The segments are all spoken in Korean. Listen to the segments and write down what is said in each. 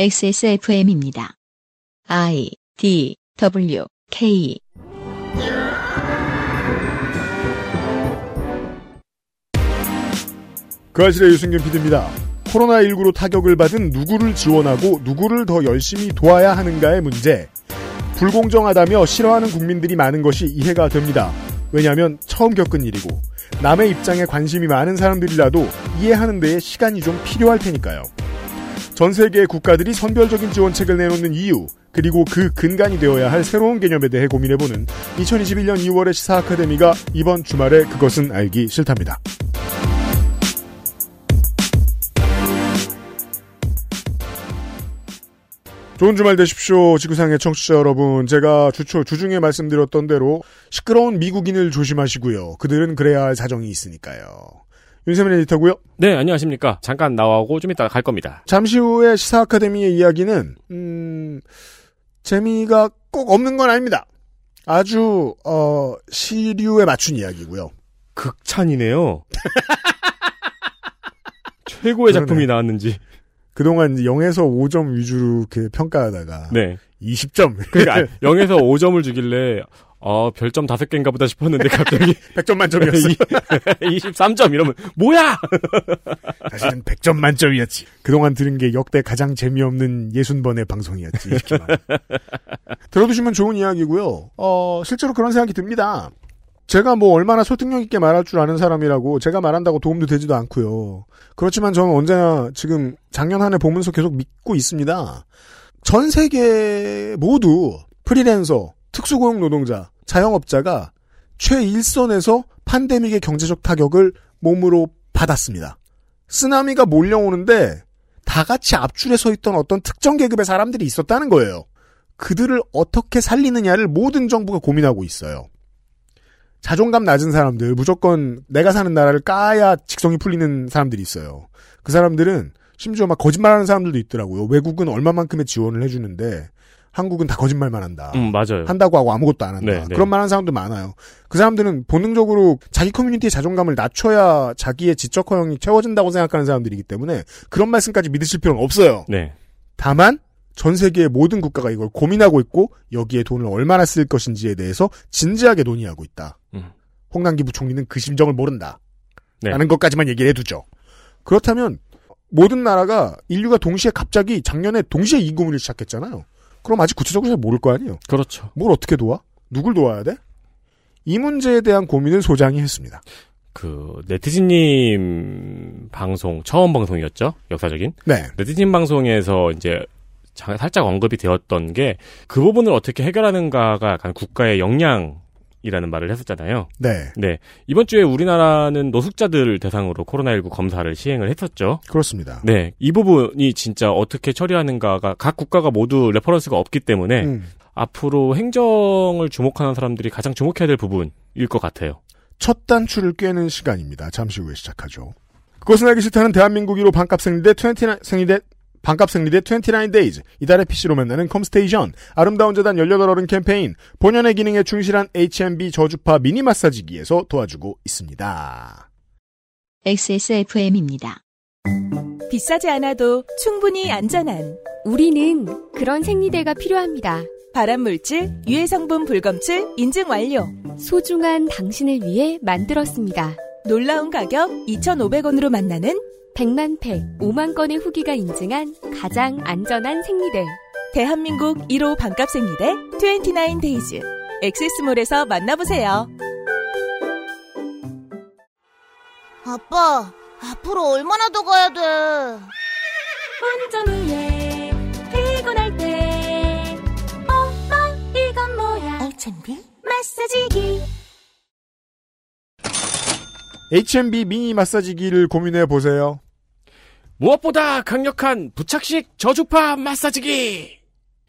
XSFM입니다. I D W K 그 아실의 유승균 PD입니다. 코로나19로 타격을 받은 누구를 지원하고 누구를 더 열심히 도와야 하는가의 문제. 불공정하다며 싫어하는 국민들이 많은 것이 이해가 됩니다. 왜냐하면 처음 겪은 일이고 남의 입장에 관심이 많은 사람들이라도 이해하는 데에 시간이 좀 필요할 테니까요. 전 세계의 국가들이 선별적인 지원책을 내놓는 이유, 그리고 그 근간이 되어야 할 새로운 개념에 대해 고민해보는 2021년 2월의 시사 아카데미가 이번 주말에 그것은 알기 싫답니다. 좋은 주말 되십시오. 지구상의 청취자 여러분. 제가 주초, 주중에 말씀드렸던 대로 시끄러운 미국인을 조심하시고요. 그들은 그래야 할 사정이 있으니까요. 윤세민 에디터고요. 네, 안녕하십니까. 잠깐 나와고 좀 이따가 갈 겁니다. 잠시 후에 시사 아카데미의 이야기는 음, 재미가 꼭 없는 건 아닙니다. 아주 어, 시류에 맞춘 이야기고요. 극찬이네요. 최고의 그러네. 작품이 나왔는지. 그동안 0에서 5점 위주로 이렇게 평가하다가 네. 20점. 그러니까 0에서 5점을 주길래 어, 별점 5개인가 보다 싶었는데 갑자기 100점 만점이었어. 23점 이러면 뭐야? 사실은 100점 만점이었지. 그동안 들은 게 역대 가장 재미없는 60번의 방송이었지. 들어두시면 좋은 이야기고요. 어, 실제로 그런 생각이 듭니다. 제가 뭐 얼마나 설득력 있게 말할 줄 아는 사람이라고 제가 말한다고 도움도 되지도 않고요. 그렇지만 저는 언제나 지금 작년 한 해 보면서 계속 믿고 있습니다. 전 세계 모두 프리랜서, 특수고용 노동자, 자영업자가 최일선에서 팬데믹의 경제적 타격을 몸으로 받았습니다. 쓰나미가 몰려오는데 다 같이 앞줄에 서 있던 어떤 특정 계급의 사람들이 있었다는 거예요. 그들을 어떻게 살리느냐를 모든 정부가 고민하고 있어요. 자존감 낮은 사람들, 무조건 내가 사는 나라를 까야 직성이 풀리는 사람들이 있어요. 그 사람들은 심지어 막 거짓말하는 사람들도 있더라고요. 외국은 얼마만큼의 지원을 해주는데 한국은 다 거짓말만 한다. 음, 맞아요. 한다고 하고 아무것도 안 한다. 네, 네. 그런 말 하는 사람도 많아요. 그 사람들은 본능적으로 자기 커뮤니티의 자존감을 낮춰야 자기의 지적 허용이 채워진다고 생각하는 사람들이기 때문에 그런 말씀까지 믿으실 필요는 없어요. 네. 다만 전 세계의 모든 국가가 이걸 고민하고 있고 여기에 돈을 얼마나 쓸 것인지에 대해서 진지하게 논의하고 있다. 음. 홍남기 부총리는 그 심정을 모른다. 네. 라는 것까지만 얘기를 해두죠. 그렇다면 모든 나라가 인류가 동시에 갑자기 작년에 동시에 인구문을 시작했잖아요. 그럼 아직 구체적으로 잘 모를 거 아니에요. 그렇죠. 뭘 어떻게 도와? 누굴 도와야 돼? 이 문제에 대한 고민을 소장이 했습니다. 그 네티즌님 방송 처음 방송이었죠. 역사적인. 네. 네티즌 방송에서 이제 자- 살짝 언급이 되었던 게 그 부분을 어떻게 해결하는가가 약간 국가의 역량 이라는 말을 했었잖아요. 네. 네. 이번 주에 우리나라는 노숙자들을 대상으로 코로나19 검사를 시행을 했었죠. 그렇습니다. 네. 이 부분이 진짜 어떻게 처리하는가가 각 국가가 모두 reference가 없기 때문에 음. 앞으로 행정을 주목하는 사람들이 가장 주목해야 될 부분일 것 같아요. 첫 단추를 꿰는 시간입니다. 잠시 후에 시작하죠. 그것은 알기 싫다는 대한민국 1호 반값 생리대 29 생리대 반값 생리대 29days 이달의 PC로 만나는 컴스테이션 아름다운 재단 18어른 캠페인 본연의 기능에 충실한 H&B 저주파 미니 마사지기에서 도와주고 있습니다. XSFM입니다. 비싸지 않아도 충분히 안전한 우리는 그런 생리대가 필요합니다. 발암물질, 유해성분 불검출 인증 완료. 소중한 당신을 위해 만들었습니다. 놀라운 가격 2,500원으로 만나는 100만 팩, 5만 건의 후기가 인증한 가장 안전한 생리대. 대한민국 1호 반값 생리대 29days. 엑세스몰에서 만나보세요. 아빠, 앞으로 얼마나 더 가야 돼? 운전 후에 피곤할 때 엄마 이건 뭐야 알찬비? 마사지기 H&B 미니 마사지기를 고민해 보세요. 무엇보다 강력한 부착식 저주파 마사지기!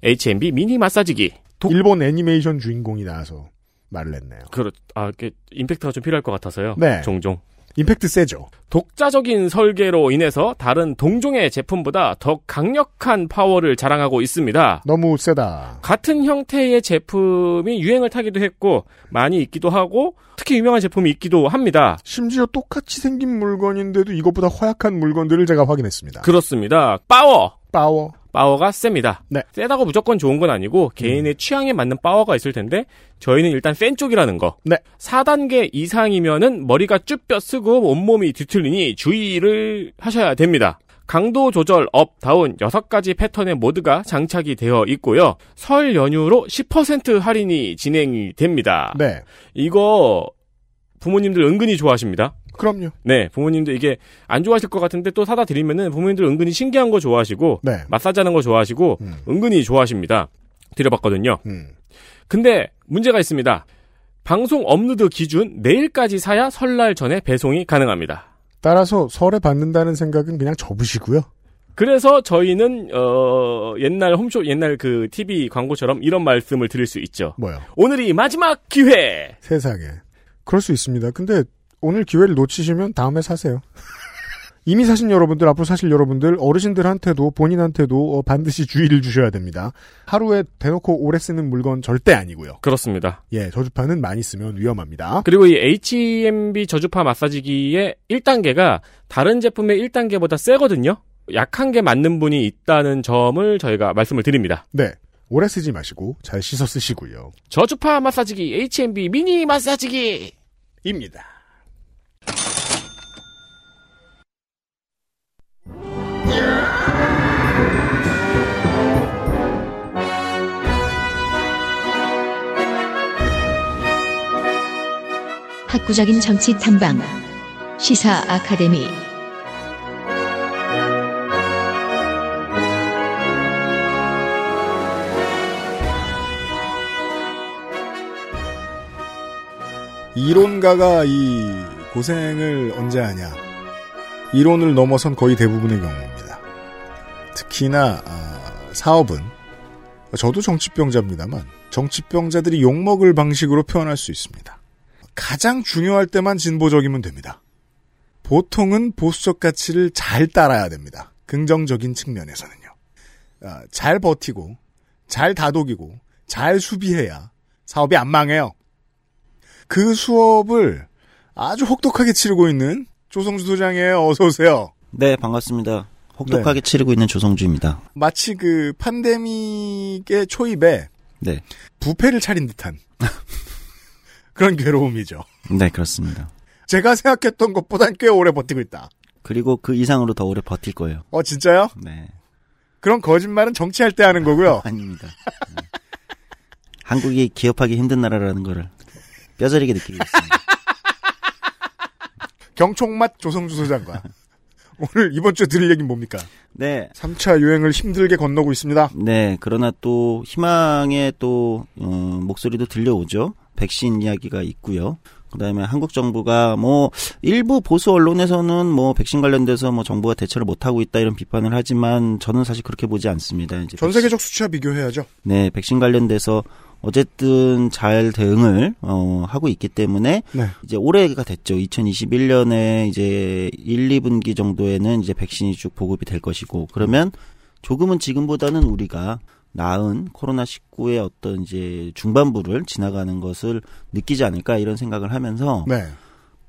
H&B 미니 마사지기. 독- 일본 애니메이션 주인공이 나와서 말을 했네요. 그렇, 아, 이게 임팩트가 좀 필요할 것 같아서요. 네. 종종. 임팩트 세죠. 독자적인 설계로 인해서 다른 동종의 제품보다 더 강력한 파워를 자랑하고 있습니다. 너무 세다. 같은 형태의 제품이 유행을 타기도 했고 많이 있기도 하고 특히 유명한 제품이 있기도 합니다. 심지어 똑같이 생긴 물건인데도 이것보다 허약한 물건들을 제가 확인했습니다. 그렇습니다. 파워, 파워. 파워가 셉니다. 네. 세다고 무조건 좋은 건 아니고 개인의 취향에 맞는 파워가 있을 텐데 저희는 일단 센 쪽이라는 거. 네. 4단계 이상이면은 머리가 쭈뼛 서고 온몸이 뒤틀리니 주의를 하셔야 됩니다. 강도 조절 up, down 6가지 패턴의 모드가 장착이 되어 있고요. 설 연휴로 10% 할인이 진행이 됩니다. 네. 이거 부모님들 은근히 좋아하십니다. 그럼요. 네, 부모님들 이게 안 좋아하실 것 같은데 또 사다 드리면은 부모님들 은근히 신기한 거 좋아하시고 네. 마사지 하는 거 좋아하시고 음. 은근히 좋아하십니다. 드려봤거든요. 음. 근데 문제가 있습니다. 방송 업로드 기준 내일까지 사야 설날 전에 배송이 가능합니다. 따라서 설에 받는다는 생각은 그냥 접으시고요. 그래서 저희는 어 옛날 홈쇼 옛날 그 TV 광고처럼 이런 말씀을 드릴 수 있죠. 뭐요? 오늘이 마지막 기회. 세상에. 그럴 수 있습니다. 근데 오늘 기회를 놓치시면 다음에 사세요. 이미 사신 여러분들, 앞으로 사실 여러분들, 어르신들한테도 본인한테도 어, 반드시 주의를 주셔야 됩니다. 하루에 대놓고 오래 쓰는 물건 절대 아니고요. 그렇습니다. 예, 저주파는 많이 쓰면 위험합니다. 그리고 이 HMB 저주파 마사지기의 1단계가 다른 제품의 1단계보다 세거든요. 약한 게 맞는 분이 있다는 점을 저희가 말씀을 드립니다. 네. 오래 쓰지 마시고 잘 씻어 쓰시고요. 저주파 마사지기 HMB 미니 마사지기 입니다. 학구적인 정치 탐방 시사 아카데미 이론가가 이 고생을 언제 하냐. 이론을 넘어선 거의 대부분의 경우입니다. 특히나 아, 사업은 저도 정치병자입니다만 정치병자들이 욕먹을 방식으로 표현할 수 있습니다. 가장 중요할 때만 진보적이면 됩니다. 보통은 보수적 가치를 잘 따라야 됩니다. 긍정적인 측면에서는요. 아, 잘 버티고 잘 다독이고 잘 수비해야 사업이 안 망해요. 그 수업을 아주 혹독하게 치르고 있는 조성주 소장이에요. 어서 오세요. 네, 반갑습니다. 혹독하게 치르고 있는 조성주입니다. 마치 그 팬데믹의 초입에 네. 부패를 차린 듯한 그런 괴로움이죠. 네, 그렇습니다. 제가 생각했던 것보단 꽤 오래 버티고 있다. 그리고 그 이상으로 더 오래 버틸 거예요. 어 진짜요? 네. 그런 거짓말은 정치할 때 하는 거고요. 아닙니다. 네. 한국이 기업하기 힘든 나라라는 거를 뼈저리게 느끼고 있습니다. 경총맛 조성주 소장과 오늘 이번 주에 들을 얘기는 뭡니까? 네. 3차 유행을 힘들게 건너고 있습니다. 네, 그러나 또 희망의 또 어, 목소리도 들려오죠. 백신 이야기가 있고요. 그다음에 한국 정부가 뭐 일부 보수 언론에서는 뭐 백신 관련돼서 뭐 정부가 대처를 못 하고 있다 이런 비판을 하지만 저는 사실 그렇게 보지 않습니다. 이제 전 세계적 수치와 비교해야죠. 네, 백신 관련돼서 어쨌든 잘 대응을 어, 하고 있기 때문에 네. 이제 올해가 됐죠. 2021년에 이제 1, 2분기 정도에는 이제 백신이 쭉 보급이 될 것이고 그러면 조금은 지금보다는 우리가 나은 코로나 19의 어떤 이제 중반부를 지나가는 것을 느끼지 않을까 이런 생각을 하면서 네.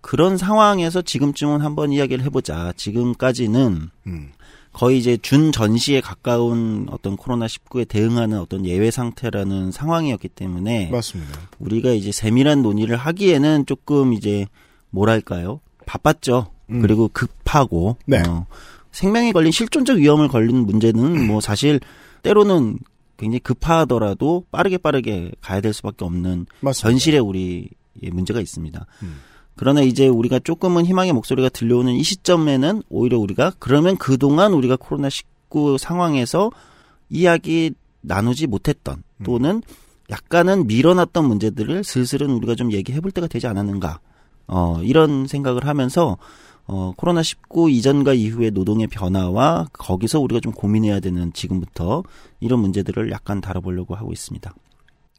그런 상황에서 지금쯤은 한번 이야기를 해보자. 지금까지는 음. 거의 이제 준 전시에 가까운 어떤 코로나 19에 대응하는 어떤 예외 상태라는 상황이었기 때문에 맞습니다. 우리가 이제 세밀한 논의를 하기에는 조금 이제 뭐랄까요 바빴죠. 음. 그리고 급하고 네. 어, 생명에 걸린 실존적 위험을 걸린 문제는 뭐 사실 때로는 굉장히 급하더라도 빠르게 빠르게 가야 될 수밖에 없는 맞습니다. 전실에 우리의 문제가 있습니다. 음. 그러나 이제 우리가 조금은 희망의 목소리가 들려오는 이 시점에는 오히려 우리가 그러면 그동안 우리가 코로나19 상황에서 이야기 나누지 못했던 음. 또는 약간은 밀어놨던 문제들을 슬슬은 우리가 좀 얘기해 볼 때가 되지 않았는가. 어, 이런 생각을 하면서 어, 코로나19 이전과 이후의 노동의 변화와 거기서 우리가 좀 고민해야 되는 지금부터 이런 문제들을 약간 다뤄보려고 하고 있습니다.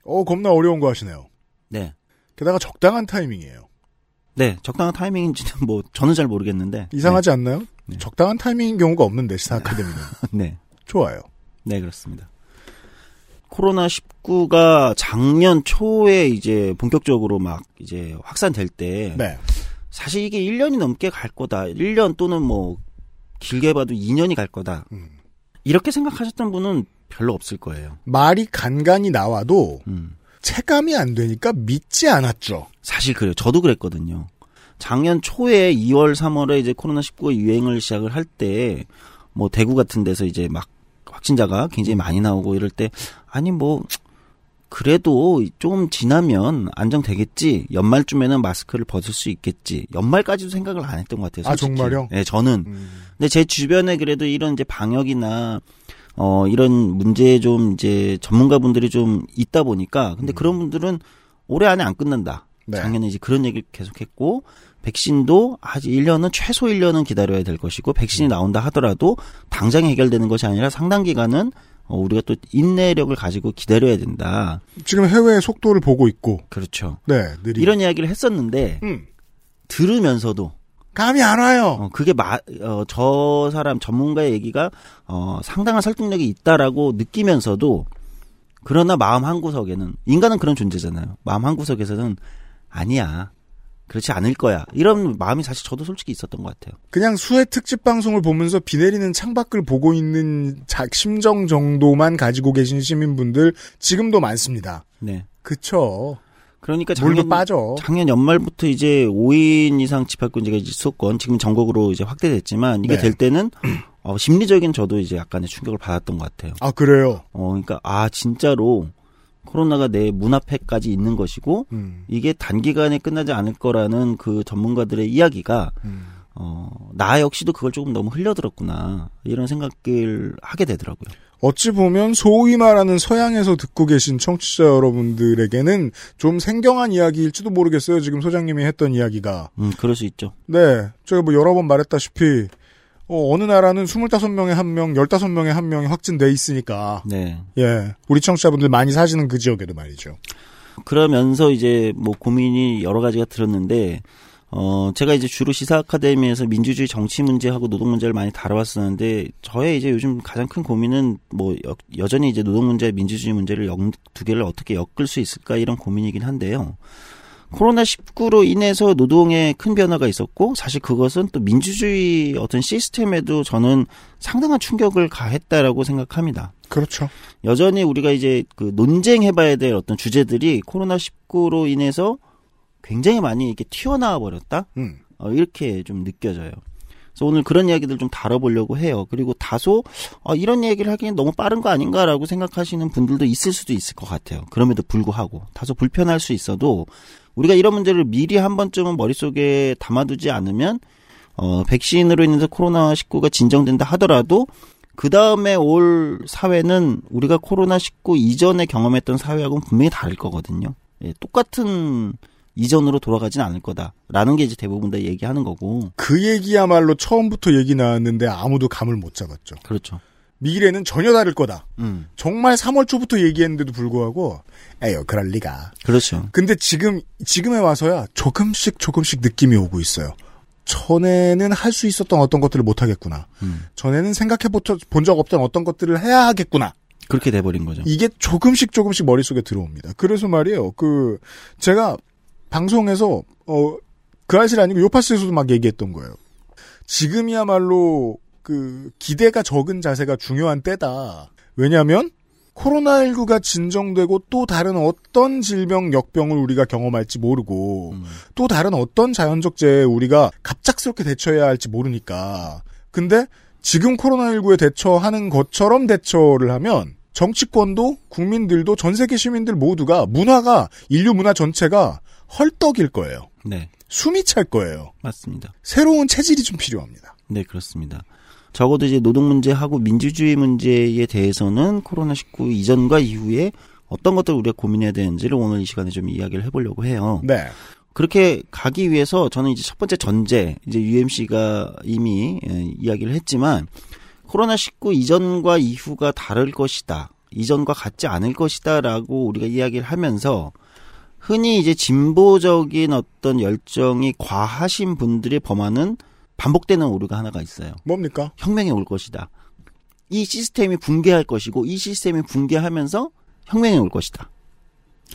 어, 겁나 어려운 거 하시네요. 네. 게다가 적당한 타이밍이에요. 네, 적당한 타이밍인지는 뭐 저는 잘 모르겠는데 이상하지 않나요? 네. 적당한 타이밍인 경우가 없는데 시사 아카데미는 네, 좋아요. 네 그렇습니다. 코로나 19가 작년 초에 이제 본격적으로 막 이제 확산될 때 네. 사실 이게 1년이 넘게 갈 거다. 1년 또는 뭐 길게 봐도 2년이 갈 거다. 음. 이렇게 생각하셨던 분은 별로 없을 거예요. 말이 간간히 나와도 음. 체감이 안 되니까 믿지 않았죠. 사실 그래요. 저도 그랬거든요. 작년 초에 2월, 3월에 이제 코로나19 유행을 시작을 할 때, 뭐, 대구 같은 데서 이제 막 확진자가 굉장히 많이 나오고 이럴 때, 아니, 뭐, 그래도 좀 지나면 안정되겠지. 연말쯤에는 마스크를 벗을 수 있겠지. 연말까지도 생각을 안 했던 것 같아요. 아, 솔직히. 정말요? 네, 저는. 음. 근데 제 주변에 그래도 이런 이제 방역이나 어 이런 문제에 좀 이제 전문가분들이 좀 있다 보니까 근데 그런 분들은 올해 안에 안 끝난다. 네. 작년에 이제 그런 얘기를 계속했고 백신도 아직 1년은 최소 1년은 기다려야 될 것이고 백신이 나온다 하더라도 당장 해결되는 것이 아니라 상당 기간은 어, 우리가 또 인내력을 가지고 기다려야 된다. 지금 해외의 속도를 보고 있고, 그렇죠. 네, 느리. 이런 이야기를 했었는데 음, 들으면서도 감이 안 와요. 어, 그게 마, 어, 저 사람 전문가의 얘기가 어, 상당한 설득력이 있다라고 느끼면서도 그러나 마음 한 구석에는 인간은 그런 존재잖아요. 마음 한 구석에서는 아니야. 그렇지 않을 거야. 이런 마음이 사실 저도 솔직히 있었던 것 같아요. 그냥 수해 특집 방송을 보면서 비 내리는 창밖을 보고 있는 자, 심정 정도만 가지고 계신 시민분들 지금도 많습니다. 네. 그쵸. 그러니까 물도 작년 빠져. 작년 연말부터 이제 5인 이상 집합금지가 이제 수도권 지금 전국으로 이제 확대됐지만 이게 네. 될 때는 어, 심리적인 저도 이제 약간의 충격을 받았던 것 같아요. 아, 그래요. 어, 그러니까 아 진짜로 코로나가 내 문 앞에까지 있는 것이고 음, 이게 단기간에 끝나지 않을 거라는 그 전문가들의 이야기가 음. 어, 나 역시도 그걸 조금 너무 흘려들었구나 이런 생각을 하게 되더라고요. 어찌 보면 소위 말하는 서양에서 듣고 계신 청취자 여러분들에게는 좀 생경한 이야기일지도 모르겠어요. 지금 소장님이 했던 이야기가. 음, 그럴 수 있죠. 네. 제가 뭐 여러 번 말했다시피, 어, 어느 나라는 25명에 한 명, 15명에 한 명이 확진돼 있으니까. 네. 예. 우리 청취자분들 많이 사시는 그 지역에도 말이죠. 그러면서 이제 뭐 고민이 여러 가지가 들었는데 어 제가 이제 주로 시사 아카데미에서 민주주의 정치 문제하고 노동 문제를 많이 다뤄왔었는데 저의 이제 요즘 가장 큰 고민은 뭐 여, 여전히 이제 노동 문제, 민주주의 문제를 역, 두 개를 어떻게 엮을 수 있을까 이런 고민이긴 한데요. 코로나 19로 인해서 노동에 큰 변화가 있었고 사실 그것은 또 민주주의 어떤 시스템에도 저는 상당한 충격을 가했다라고 생각합니다. 그렇죠. 여전히 우리가 이제 그 논쟁해봐야 될 어떤 주제들이 코로나 19로 인해서 굉장히 많이 이렇게 튀어나와 버렸다. 음. 어, 이렇게 좀 느껴져요. 그래서 오늘 그런 이야기들 좀 다뤄보려고 해요. 그리고 다소 어, 이런 얘기를 하기엔 너무 빠른 거 아닌가라고 생각하시는 분들도 있을 수도 있을 것 같아요. 그럼에도 불구하고 다소 불편할 수 있어도 우리가 이런 문제를 미리 한 번쯤은 머릿속에 담아두지 않으면 어, 백신으로 인해서 코로나 19가 진정된다 하더라도 그 다음에 올 사회는 우리가 코로나 19 이전에 경험했던 사회하고는 분명히 다를 거거든요. 예, 똑같은 이전으로 돌아가진 않을 거다라는 게 이제 대부분 다 얘기하는 거고 그 얘기야말로 처음부터 얘기 나왔는데 아무도 감을 못 잡았죠. 그렇죠. 미래는 전혀 다를 거다. 음, 정말 3월 초부터 얘기했는데도 불구하고, 에요, 그럴 리가. 그렇죠. 근데 지금, 지금에 와서야 조금씩 조금씩 느낌이 오고 있어요. 전에는 할 수 있었던 어떤 것들을 못 하겠구나. 음, 전에는 생각해 본 적 없던 어떤 것들을 해야 하겠구나. 그렇게 돼버린 거죠. 이게 조금씩 조금씩 머릿속에 들어옵니다. 그래서 말이에요. 그, 제가 방송에서, 어, 그 아실 아니고 요파스에서도 막 얘기했던 거예요. 지금이야말로 그 기대가 적은 자세가 중요한 때다. 왜냐하면 코로나19가 진정되고 또 다른 어떤 질병, 역병을 우리가 경험할지 모르고 음, 또 다른 어떤 자연적 재해에 우리가 갑작스럽게 대처해야 할지 모르니까. 근데 지금 코로나19에 대처하는 것처럼 대처를 하면 정치권도 국민들도 전 세계 시민들 모두가 문화가 인류 문화 전체가 헐떡일 거예요. 네, 숨이 찰 거예요. 맞습니다. 새로운 체질이 좀 필요합니다. 네, 그렇습니다. 적어도 이제 노동 문제하고 민주주의 문제에 대해서는 코로나19 이전과 이후에 어떤 것들을 우리가 고민해야 되는지를 오늘 이 시간에 좀 이야기를 해보려고 해요. 네. 그렇게 가기 위해서 저는 이제 첫 번째 전제, 이제 UMC가 이미 예, 이야기를 했지만 코로나19 이전과 이후가 다를 것이다. 이전과 같지 않을 것이다라고 우리가 이야기를 하면서 흔히 이제 진보적인 어떤 열정이 과하신 분들이 범하는 반복되는 오류가 하나가 있어요. 뭡니까? 혁명이 올 것이다. 이 시스템이 붕괴할 것이고 이 시스템이 붕괴하면서 혁명이 올 것이다.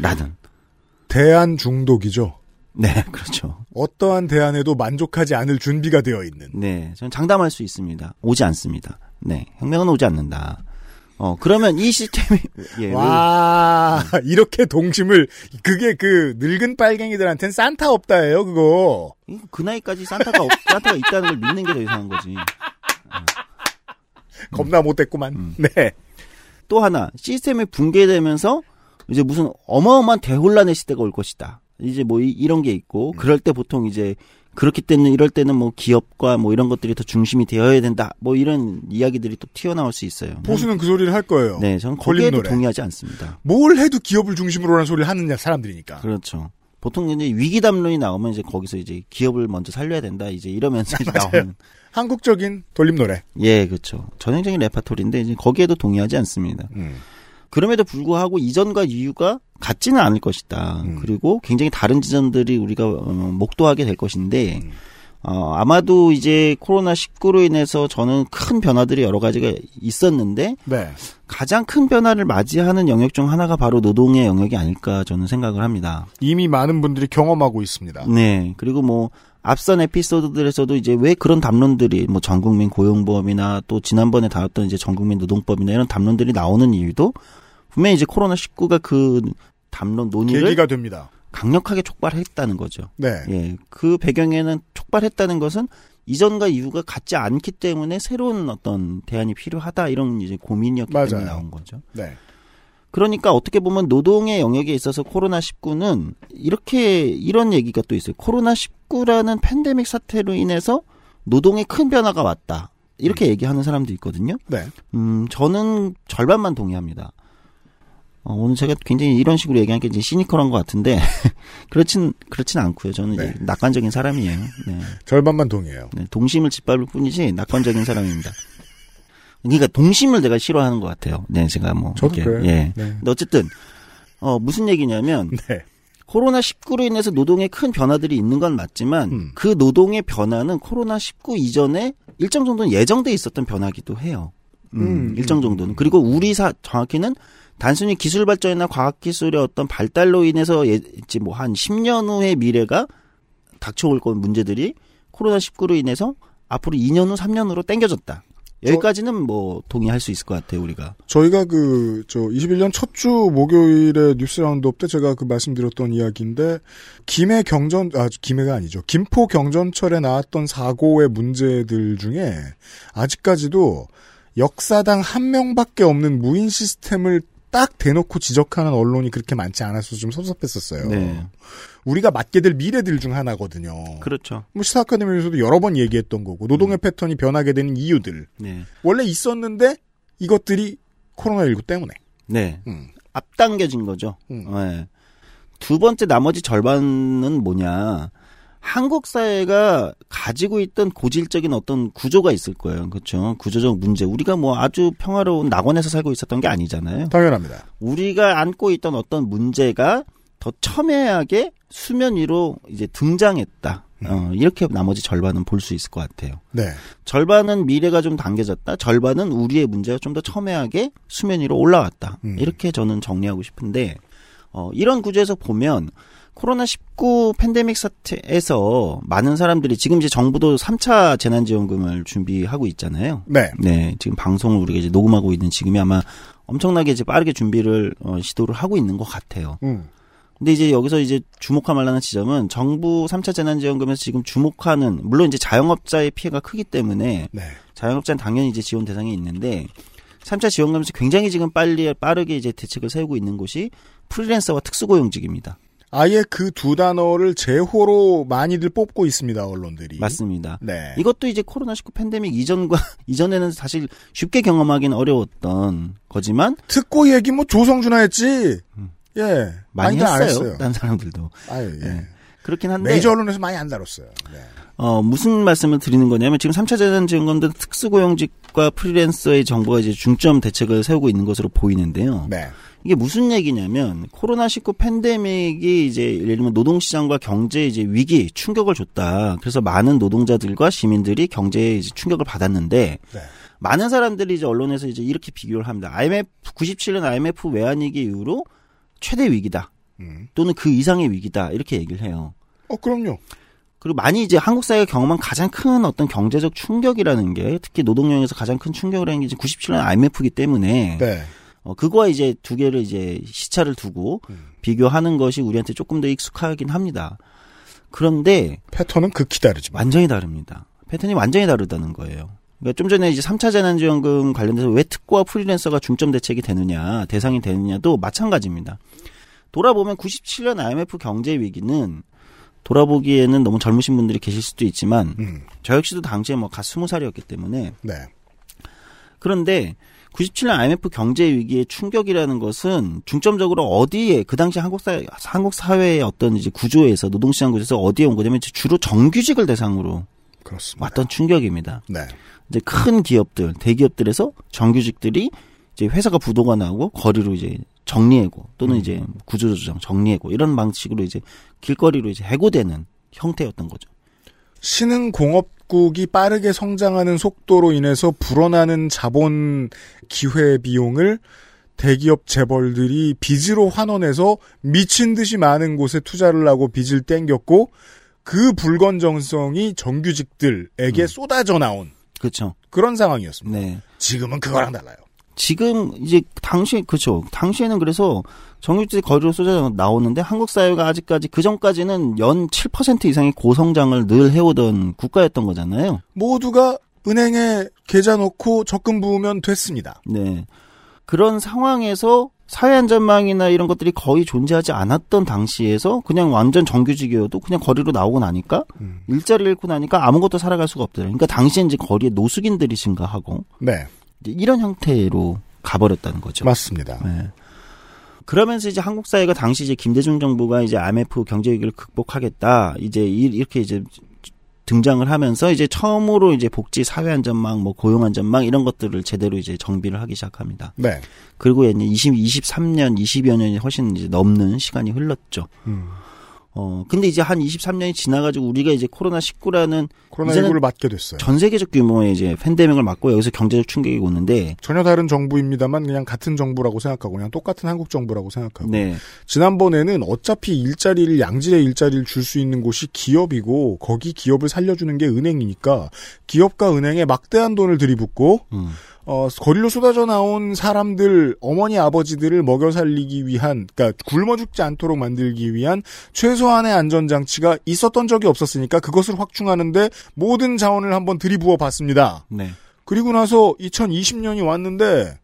라는. 대한 중독이죠. 네, 그렇죠. 어떠한 대안에도 만족하지 않을 준비가 되어 있는. 네, 저는 장담할 수 있습니다. 오지 않습니다. 네, 혁명은 오지 않는다. 어, 그러면 이 시스템이, 예, 와, 이렇게 동심을, 그게 그, 늙은 빨갱이들한텐 산타 없다예요, 그거. 왜- 그 나이까지 산타가, 없- 산타가 있다는 걸 믿는 게 더 이상한 거지. 겁나 못됐구만. 음. 네. 또 하나, 시스템이 붕괴되면서 이제 무슨 어마어마한 대혼란의 시대가 올 것이다. 이제 뭐 이, 런게 있고, 음. 그럴 때 보통 이제 그렇기 때문에 이럴 때는 뭐 기업과 뭐 이런 것들이 더 중심이 되어야 된다. 뭐 이런 이야기들이 또 튀어나올 수 있어요. 보수는 그 소리를 할 거예요. 네, 저는 거기에도. 동의하지 않습니다. 뭘 해도 기업을 중심으로 하는 소리를 하는 사람들이니까. 그렇죠. 보통 이제 위기 담론이 나오면 이제 거기서 이제 기업을 먼저 살려야 된다. 이제 이러면서 이제 나오는. 한국적인 돌림 노래. 예, 그렇죠. 전형적인 레파토리인데 이제 거기에도 동의하지 않습니다. 음. 그럼에도 불구하고 이전과 이유가 같지는 않을 것이다. 음. 그리고 굉장히 다른 지점들이 우리가 어, 목도하게 될 것인데 음. 어, 아마도 이제 코로나 19로 인해서 저는 큰 변화들이 여러 가지가 있었는데 네. 가장 큰 변화를 맞이하는 영역 중 하나가 바로 노동의 영역이 아닐까 저는 생각을 합니다. 이미 많은 분들이 경험하고 있습니다. 네. 그리고 뭐 앞선 에피소드들에서도 이제 왜 그런 담론들이 뭐 전국민 고용보험이나 또 지난번에 다뤘던 이제 전국민 노동법이나 이런 담론들이 나오는 이유도 분명히 이제 코로나 19가 그 담론 논의를 계기가 됩니다. 강력하게 촉발했다는 거죠. 네. 예. 그 배경에는 촉발했다는 것은 이전과 이유가 같지 않기 때문에 새로운 어떤 대안이 필요하다 이런 이제 고민이었기 때문에 맞아요. 나온 거죠. 네. 그러니까 어떻게 보면 노동의 영역에 있어서 코로나 19는 이렇게 이런 얘기가 또 있어요. 코로나 19라는 팬데믹 사태로 인해서 노동에 큰 변화가 왔다. 이렇게 얘기하는 사람도 있거든요. 네. 음, 저는 절반만 동의합니다. 어, 오늘 제가 굉장히 이런 식으로 얘기하니까 이제 시니컬한 것 같은데 그렇진 그렇진 않고요. 저는 이제 네. 낙관적인 사람이에요. 네. 절반만 동의해요. 네, 동심을 짓밟을 뿐이지 낙관적인 사람입니다. 그러니까 동심을 내가 싫어하는 것 같아요. 네, 제가 뭐 저도 이렇게, 그래요. 예. 네. 근데 어쨌든 어 무슨 얘기냐면 네. 코로나 19로 인해서 노동에 큰 변화들이 있는 건 맞지만 음. 그 노동의 변화는 코로나 19 이전에 일정 정도는 예정돼 있었던 변화기도 해요. 음, 음, 일정 음, 정도는 그리고 우리 사 정확히는 단순히 기술 발전이나 과학 기술의 어떤 발달로 인해서 예, 이제 뭐한 10년 후의 미래가 닥쳐올 건 문제들이 코로나 19로 인해서 앞으로 2년 후, 3년 후로 땡겨졌다. 여기까지는 뭐 동의할 수 있을 것 같아요, 우리가. 저희가 그, 저, 21년 첫 주 목요일에 뉴스 roundup 때 제가 그 말씀드렸던 이야기인데, 김해 경전, 아, 김해가 아니죠. 김포 경전철에 나왔던 사고의 문제들 중에, 아직까지도 역사당 한 명밖에 없는 무인 시스템을 딱 대놓고 지적하는 언론이 그렇게 많지 않아서 좀 섭섭했었어요. 네. 우리가 맞게 될 미래들 중 하나거든요. 그렇죠. 뭐 시사 아카데미에서도 여러 번 얘기했던 거고 노동의 패턴이 변하게 되는 이유들 네. 원래 있었는데 이것들이 코로나19 때문에. 네. 음. 앞당겨진 거죠. 음. 네. 두 번째 나머지 절반은 뭐냐. 한국 사회가 가지고 있던 고질적인 어떤 구조가 있을 거예요. 그렇죠. 구조적 문제. 우리가 뭐 아주 평화로운 낙원에서 살고 있었던 게 아니잖아요. 당연합니다. 우리가 안고 있던 어떤 문제가 더 첨예하게 수면 위로 이제 등장했다. 어, 이렇게 나머지 절반은 볼 수 있을 것 같아요. 네. 절반은 미래가 좀 당겨졌다. 절반은 우리의 문제가 좀 더 첨예하게 수면 위로 올라왔다. 음. 이렇게 저는 정리하고 싶은데 어, 이런 구조에서 보면 코로나19 팬데믹 사태에서 많은 사람들이 지금 이제 정부도 3차 재난지원금을 준비하고 있잖아요. 네. 네, 지금 방송을 우리가 이제 녹음하고 있는 지금이 아마 엄청나게 이제 빠르게 준비를 어, 시도를 하고 있는 것 같아요. 음. 근데 이제 여기서 이제 주목할 만한 지점은 정부 3차 재난지원금에서 지금 주목하는 물론 이제 자영업자의 피해가 크기 때문에 네. 자영업자는 당연히 이제 지원 대상이 있는데 3차 지원금에서 굉장히 지금 빨리 빠르게 이제 대책을 세우고 있는 곳이 프리랜서와 특수고용직입니다. 아예 그 두 단어를 제호로 많이들 뽑고 있습니다, 언론들이. 맞습니다. 네. 이것도 이제 코로나19 팬데믹 이전과 이전에는 사실 쉽게 경험하기는 어려웠던 거지만 특고 얘기 뭐 조성준아 했지. 예. 많이 많이들 안 했어요. 다른 사람들도 아유, 예. 네. 그렇긴 한데 메이저 언론에서 많이 안 다뤘어요. 네. 어, 무슨 말씀을 드리는 거냐면 지금 3차 재난 지원금도 특수고용직과 프리랜서의 정부가 이제 중점 대책을 세우고 있는 것으로 보이는데요. 네. 이게 무슨 얘기냐면 코로나19 팬데믹이 이제 예를 들면 노동시장과 경제 이제 위기 충격을 줬다. 그래서 많은 노동자들과 시민들이 경제에 이제 충격을 받았는데 네. 많은 사람들이 이제 언론에서 이제 이렇게 비교를 합니다. IMF 97년 IMF 외환위기 이후로 최대 위기다. 음. 또는 그 이상의 위기다. 이렇게 얘기를 해요. 어, 그럼요. 그리고 많이 이제 한국 사회가 경험한 가장 큰 어떤 경제적 충격이라는 게 특히 노동력에서 가장 큰 충격을 한게 이제 97년 IMF이기 때문에 네. 어, 그거와 이제 두 개를 이제 시차를 두고 음. 비교하는 것이 우리한테 조금 더 익숙하긴 합니다. 그런데 패턴은 극히 다르지만. 완전히 다릅니다. 패턴이 완전히 다르다는 거예요. 그러니까 좀 전에 이제 3차 재난지원금 관련돼서 왜 특고와 프리랜서가 중점 대책이 되느냐, 대상이 되느냐도 마찬가지입니다. 돌아보면 97년 IMF 경제 위기는 돌아보기에는 너무 젊으신 분들이 계실 수도 있지만 음. 저 역시도 당시에 뭐갓 20살이었기 때문에 네. 그런데 97년 IMF 경제 위기의 충격이라는 것은 중점적으로 어디에 그 당시 한국 사회 한국 사회의 어떤 이제 구조에서 노동시장 구조에서 어디에 온 거냐면 주로 정규직을 대상으로 그렇습니다. 왔던 충격입니다. 네. 이제 큰 기업들, 대기업들에서 정규직들이 이제 회사가 부도가 나고 거리로 이제 정리해고 또는 이제 구조조정 정리해고 이런 방식으로 이제 길거리로 이제 해고되는 형태였던 거죠. 신흥 공업 국이 빠르게 성장하는 속도로 인해서 불어나는 자본 기회 비용을 대기업 재벌들이 빚으로 환원해서 미친 듯이 많은 곳에 투자를 하고 빚을 땡겼고 그 불건정성이 정규직들에게 쏟아져 나온 그렇죠. 그런 상황이었습니다. 네. 지금은 그거랑 달라요. 지금 이제 당시 그렇죠. 당시에는 그래서 정규직 거리로 쏟아 나오는데 한국 사회가 아직까지 그 전까지는 연 7% 이상의 고성장을 늘 해오던 국가였던 거잖아요. 모두가 은행에 계좌 넣고 적금 부으면 됐습니다. 네. 그런 상황에서 사회 안전망이나 이런 것들이 거의 존재하지 않았던 당시에서 그냥 완전 정규직이어도 그냥 거리로 나오고 나니까 음. 일자리를 잃고 나니까 아무것도 살아갈 수가 없더라. 그러니까 당시에 이제 거리에 노숙인들이 증가하고 네, 이제 이런 형태로 가버렸다는 거죠. 맞습니다. 네. 그러면서 이제 한국 사회가 당시 이제 김대중 정부가 이제 IMF 경제 위기를 극복하겠다 이제 이- 이렇게 이제 등장을 하면서 이제 처음으로 이제 복지 사회 안전망 뭐 고용 안전망 이런 것들을 제대로 이제 정비를 하기 시작합니다. 네. 그리고 이제 20, 23년, 20여 년이 훨씬 이제 넘는 시간이 흘렀죠. 음. 어, 근데 이제 한 23년이 지나가지고 우리가 이제 코로나 19라는 코로나19를 이제는 맞게 됐어요. 전 세계적 규모의 이제 팬데믹을 맞고 여기서 경제적 충격이 오는데, 전혀 다른 정부입니다만 그냥 같은 정부라고 생각하고 그냥 똑같은 한국 정부라고 생각하고 네. 지난번에는 어차피 일자리를 양질의 일자리를 줄 수 있는 곳이 기업이고 거기 기업을 살려주는 게 은행이니까 기업과 은행에 막대한 돈을 들이붓고 음. 어, 거리로 쏟아져 나온 사람들 어머니 아버지들을 먹여 살리기 위한 그러니까 굶어 죽지 않도록 만들기 위한 최소한의 안전 장치가 있었던 적이 없었으니까 그것을 확충하는데 모든 자원을 한번 들이부어 봤습니다. 네. 그리고 나서 2020년이 왔는데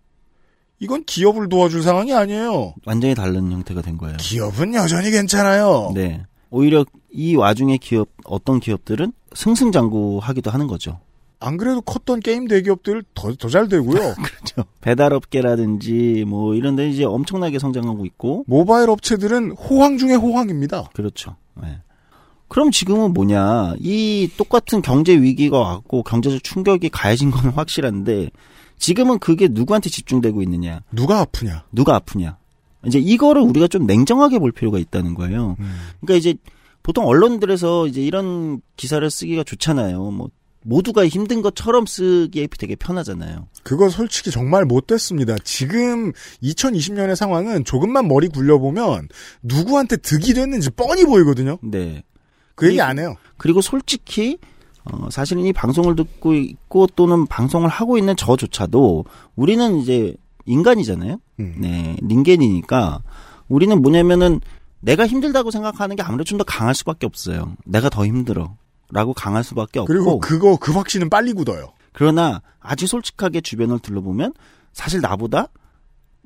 이건 기업을 도와줄 상황이 아니에요. 완전히 다른 형태가 된 거예요. 기업은 여전히 괜찮아요. 네. 오히려 이 와중에 기업, 어떤 기업들은 승승장구하기도 하는 거죠. 안 그래도 컸던 게임 대기업들 더 더 잘 되고요. 그렇죠. 배달업계라든지 뭐 이런 데 이제 엄청나게 성장하고 있고, 모바일 업체들은 호황 중에 호황입니다. 그렇죠. 네. 그럼 지금은 뭐냐. 이 똑같은 경제 위기가 왔고 경제적 충격이 가해진 건 확실한데 지금은 그게 누구한테 집중되고 있느냐. 누가 아프냐? 누가 아프냐. 이제 이거를 우리가 좀 냉정하게 볼 필요가 있다는 거예요. 그러니까 이제 보통 언론들에서 이제 이런 기사를 쓰기가 좋잖아요. 뭐 모두가 힘든 것처럼 쓰기에 되게 편하잖아요. 그거 솔직히 정말 못됐습니다. 지금 2020년의 상황은 조금만 머리 굴려보면 누구한테 득이 됐는지 뻔히 보이거든요. 네. 그 얘기 안 해요. 그리고 솔직히 어, 사실은 이 방송을 듣고 있고 또는 방송을 하고 있는 저조차도 우리는 이제 인간이잖아요. 음. 네, 닌겐이니까 우리는 뭐냐면은 내가 힘들다고 생각하는 게 아무래도 좀 더 강할 수밖에 없어요. 내가 더 힘들어. 라고 강할 수밖에 없고. 그리고 그거 그 확신은 빨리 굳어요. 그러나 아주 솔직하게 주변을 둘러보면 사실 나보다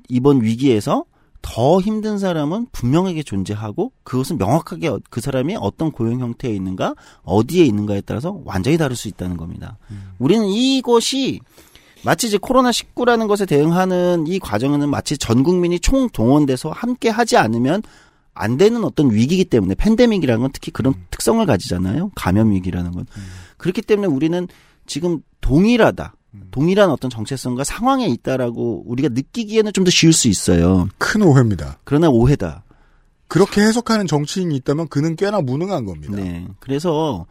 이번 위기에서 더 힘든 사람은 분명하게 존재하고 그것은 명확하게 어- 그 사람이 어떤 고용 형태에 있는가 어디에 있는가에 따라서 완전히 다를 수 있다는 겁니다. 우리는 이것이 마치 이제 코로나 19라는 것에 대응하는 이 과정은 마치 전 국민이 총 동원돼서 함께 하지 않으면 안 되는 어떤 위기이기 때문에 팬데믹이라는 건 특히 그런 특성을 가지잖아요. 감염 위기라는 건. 그렇기 때문에 우리는 지금 동일하다. 동일한 어떤 정체성과 상황에 있다라고 우리가 느끼기에는 좀 더 쉬울 수 있어요. 큰 오해입니다. 그러나 오해다. 그렇게 해석하는 정치인이 있다면 그는 꽤나 무능한 겁니다. 네. 그래서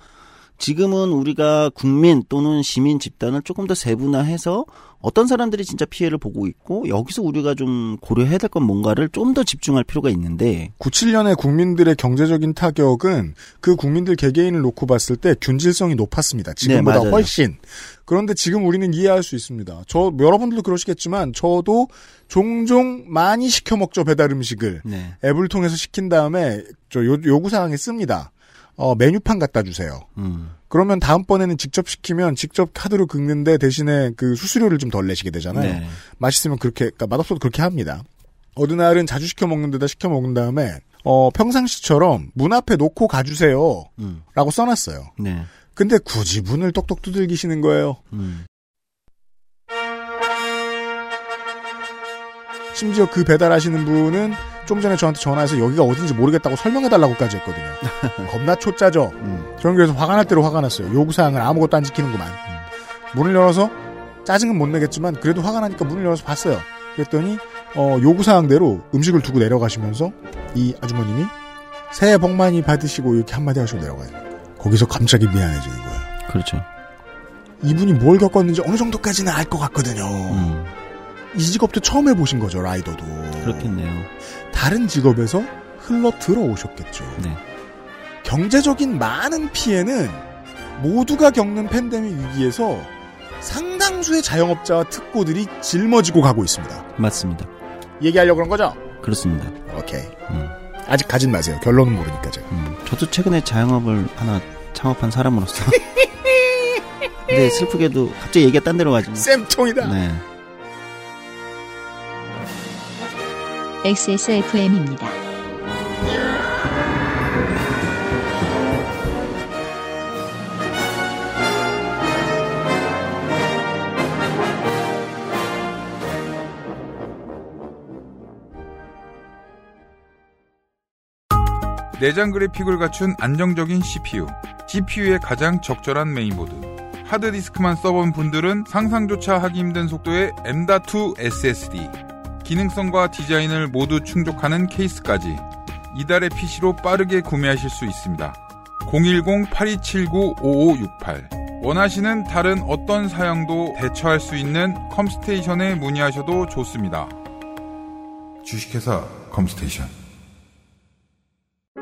지금은 우리가 국민 또는 시민 집단을 조금 더 세분화해서 어떤 사람들이 진짜 피해를 보고 있고 여기서 우리가 좀 고려해야 될 건 뭔가를 좀 더 집중할 필요가 있는데 97년에 국민들의 경제적인 타격은 그 국민들 개개인을 놓고 봤을 때 균질성이 높았습니다. 지금보다 네. 훨씬. 그런데 지금 우리는 이해할 수 있습니다. 저 여러분들도 그러시겠지만 저도 종종 많이 시켜 먹죠 배달 음식을 네. 앱을 통해서 시킨 다음에 저 요, 요구 사항에 씁니다. 어, 메뉴판 갖다 주세요. 음. 그러면 다음번에는 직접 시키면 직접 카드로 긁는데 대신에 그 수수료를 좀 덜 내시게 되잖아요. 네. 맛있으면 그렇게, 그러니까 맛없어도 그렇게 합니다. 어느 날은 자주 시켜 먹는 데다 시켜 먹은 다음에, 어, 평상시처럼 문 앞에 놓고 가주세요. 음. 라고 써놨어요. 네. 근데 굳이 문을 똑똑 두들기시는 거예요. 음. 심지어 그 배달하시는 분은 좀 전에 저한테 전화해서 여기가 어딘지 모르겠다고 설명해달라고까지 했거든요. 겁나 초짜죠? 음. 저는 그래서 화가 날 대로 화가 났어요. 요구사항을 아무것도 안 지키는구만. 문을 열어서 짜증은 못 내겠지만 그래도 화가 나니까 문을 열어서 봤어요. 그랬더니 어, 요구사항대로 음식을 두고 내려가시면서 이 아주머님이 새해 복 많이 받으시고 이렇게 한마디 하시고 내려가요. 거기서 갑자기 미안해지는 거예요. 그렇죠. 이분이 뭘 겪었는지 어느 정도까지는 알 것 같거든요. 음. 이 직업도 처음 해보신 거죠, 라이더도. 그렇겠네요. 다른 직업에서 흘러 들어오셨겠죠. 네. 경제적인 많은 피해는 모두가 겪는 팬데믹 위기에서 상당수의 자영업자와 특고들이 짊어지고 가고 있습니다. 맞습니다. 얘기하려고 그런 거죠? 그렇습니다. 오케이. 음. 아직 가진 마세요. 결론은 모르니까 제가. 음. 저도 최근에 자영업을 하나 창업한 사람으로서. 근데 슬프게도 갑자기 얘기가 딴 데로 가지고. 쌤통이다. 네. XSFM입니다. 내장 그래픽을 갖춘 안정적인 CPU, CPU의 가장 적절한 메인보드. 하드디스크만 써본 분들은 상상조차 하기 힘든 속도의 M.2 SSD, 기능성과 디자인을 모두 충족하는 케이스까지 이달의 PC로 빠르게 구매하실 수 있습니다. 010-8279-5568 원하시는 다른 어떤 사양도 대처할 수 있는 컴스테이션에 문의하셔도 좋습니다. 주식회사 컴스테이션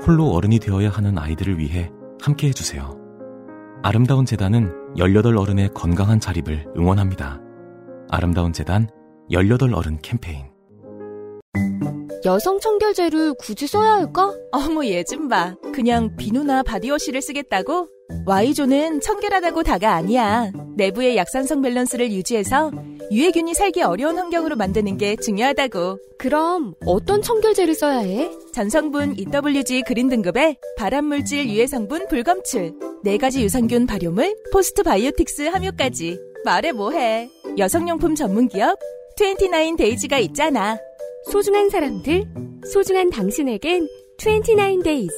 홀로 어른이 되어야 하는 아이들을 위해 함께 해주세요. 아름다운 재단은 18 어른의 건강한 자립을 응원합니다. 아름다운 재단 18 어른 캠페인. 여성 청결제를 굳이 써야 할까? 어머 얘 좀 봐. 그냥 비누나 body wash를 쓰겠다고? Y존은 청결하다고 다가 아니야. 내부의 약산성 밸런스를 유지해서 유해균이 살기 어려운 환경으로 만드는 게 중요하다고. 그럼 어떤 청결제를 써야 해? 전성분 EWG green 등급의 발암물질 유해 성분 불검출, 네 가지 유산균 발효물, postbiotics 함유까지. 말해 뭐해. 여성용품 전문 기업 29days가 있잖아. 소중한 사람들, 소중한 당신에겐 29days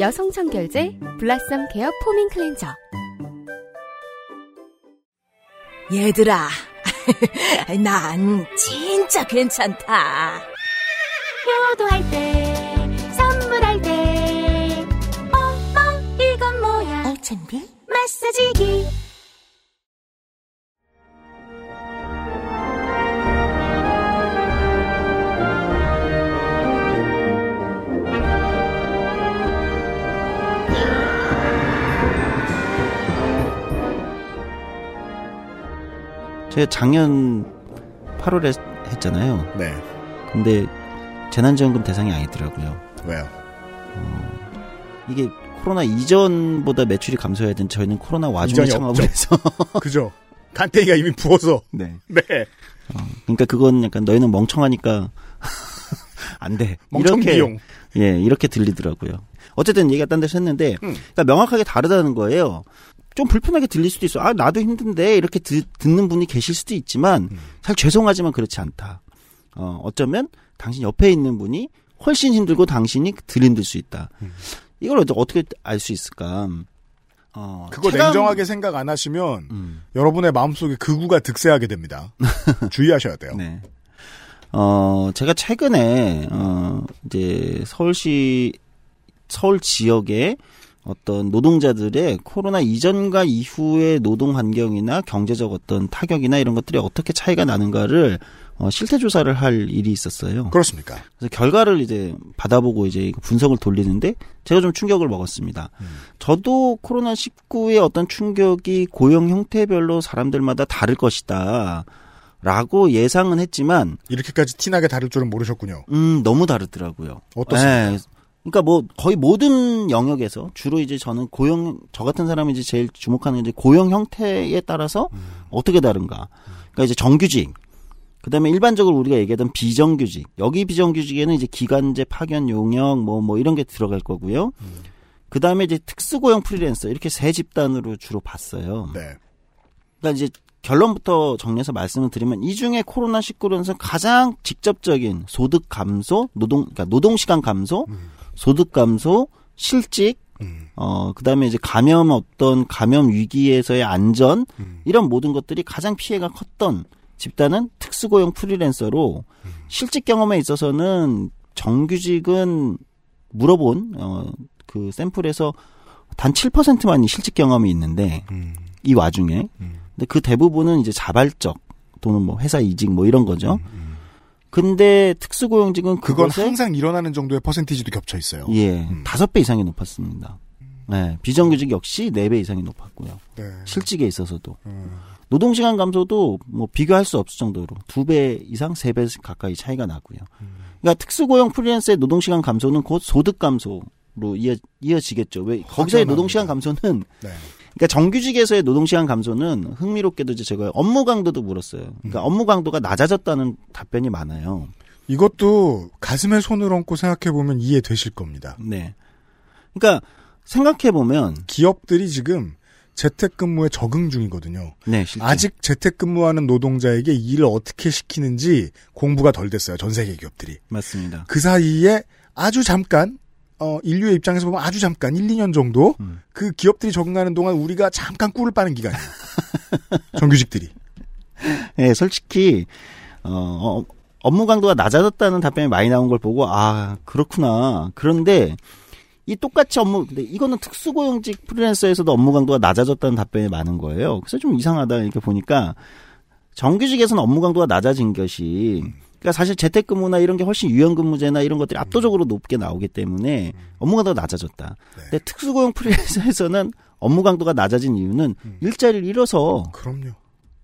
여성 청결제 blossom care foaming cleanser 얘들아, 난 진짜 괜찮다. 효도할 때, 선물할 때, 어, 어, 이건 뭐야? 알찬비? 마사지기. 제가 작년 8월에 했잖아요. 네. 근데 재난지원금 대상이 아니더라고요. 왜요? 이게 코로나 이전보다 매출이 감소해야 된 저희는 코로나 와중에 창업을. 해서 그죠? 간땡이가 이미 부어서. 네. 네. 그러니까 그건 약간 너희는 멍청하니까 안 돼. 멍청 이렇게 비용. 예, 이렇게 들리더라고요. 어쨌든 얘기가 딴 데서 했는데 음. 그러니까 명확하게 다르다는 거예요. 좀 불편하게 들릴 수도 있어. 아, 나도 힘든데 이렇게 듣, 는 분이 계실 수도 있지만 음. 사실 죄송하지만 그렇지 않다. 어, 어쩌면 당신 옆에 있는 분이 훨씬 힘들고 당신이 덜 힘들 수 있다. 음. 이걸 어떻게- 어떻게 알 수 있을까? 어, 그거 체감- 냉정하게 생각 안 하시면 음. 여러분의 마음속에 극우가 득세하게 됩니다. 주의하셔야 돼요. 네. 어, 제가 최근에, 어, 이제 서울시, 서울 지역에, 어떤 노동자들의 코로나 이전과 이후의 노동 환경이나 경제적 어떤 타격이나 이런 것들이 어떻게 차이가 나는가를 어, 실태 조사를 할 일이 있었어요. 그렇습니까? 그래서 결과를 이제 받아보고 이제 분석을 돌리는데 제가 좀 충격을 먹었습니다. 저도 코로나 19의 어떤 충격이 고용 형태별로 사람들마다 다를 것이다. 라고 예상은 했지만 이렇게까지 티나게 다를 줄은 모르셨군요. 음, 너무 다르더라고요. 어떻습니까? 예. 그러니까 뭐 거의 모든 영역에서 주로 이제 저는 고용 저 같은 사람이 이제 제일 주목하는 이제 고용 형태에 따라서 음. 어떻게 다른가. 그러니까 이제 정규직 그다음에 일반적으로 우리가 얘기하던 비정규직 여기 비정규직에는 이제 기간제 파견 용역 뭐뭐 이런 게 들어갈 거고요. 음. 그다음에 이제 특수고용 프리랜서 이렇게 세 집단으로 주로 봤어요. 네. 그러니까 이제 결론부터 정리해서 말씀을 드리면 이 중에 코로나 19로는 가장 직접적인 소득 감소, 노동 그러니까 노동 시간 감소, 소득 감소, 실직 어 그 다음에 이제 감염 어떤 감염 위기에서의 안전 이런 모든 것들이 가장 피해가 컸던 집단은 특수고용 프리랜서로 실직 경험에 있어서는 정규직은 물어본 어 그 샘플에서 단 7%만이 실직 경험이 있는데 이 와중에. 근데 그 대부분은 이제 자발적 또는 뭐 회사 이직 뭐 이런 거죠. 근데 특수고용직은 그건 항상 일어나는 정도의 퍼센티지도 겹쳐 있어요. 예 다섯 배 이상이 높았습니다. 네, 비정규직 역시 네 배 이상이 높았고요. 네. 실직에 있어서도 노동시간 감소도 뭐 비교할 수 없을 정도로 두 배 이상 세 배 가까이 차이가 나고요. 그러니까 특수고용 프리랜서의 노동시간 감소는 곧 소득 감소로 이어, 이어지겠죠. 왜 거기서의 노동시간 감소는 네. 그러니까 정규직에서의 노동시간 감소는 흥미롭게도 이제 제가 업무 강도도 물었어요. 그러니까 업무 강도가 낮아졌다는 답변이 많아요. 이것도 가슴에 손을 얹고 생각해 보면 이해되실 겁니다. 네. 그러니까 생각해 보면 기업들이 지금 재택근무에 적응 중이거든요. 네, 실제. 아직 재택근무하는 노동자에게 일을 어떻게 시키는지 공부가 덜 됐어요. 전 세계 기업들이. 맞습니다. 그 사이에 아주 잠깐 어, 인류의 입장에서 보면 아주 잠깐 1, 2년 정도 음. 그 기업들이 적응하는 동안 우리가 잠깐 꿀을 빠는 기간이에요. 정규직들이. 예, 솔직히 어, 어, 업무 강도가 낮아졌다는 답변이 많이 나온 걸 보고 아 그렇구나. 그런데 이 똑같이 업무 근데 이거는 특수고용직 프리랜서에서도 업무 강도가 낮아졌다는 답변이 많은 거예요. 그래서 좀 이상하다 이렇게 보니까 정규직에서는 업무 강도가 낮아진 것이 그러니까 사실 재택근무나 이런 게 훨씬 유연근무제나 이런 것들이 압도적으로 높게 나오기 때문에 업무 강도가 낮아졌다. 근데 특수고용 프리랜서에서는 업무 강도가 낮아진 이유는 일자리를 잃어서 그럼요.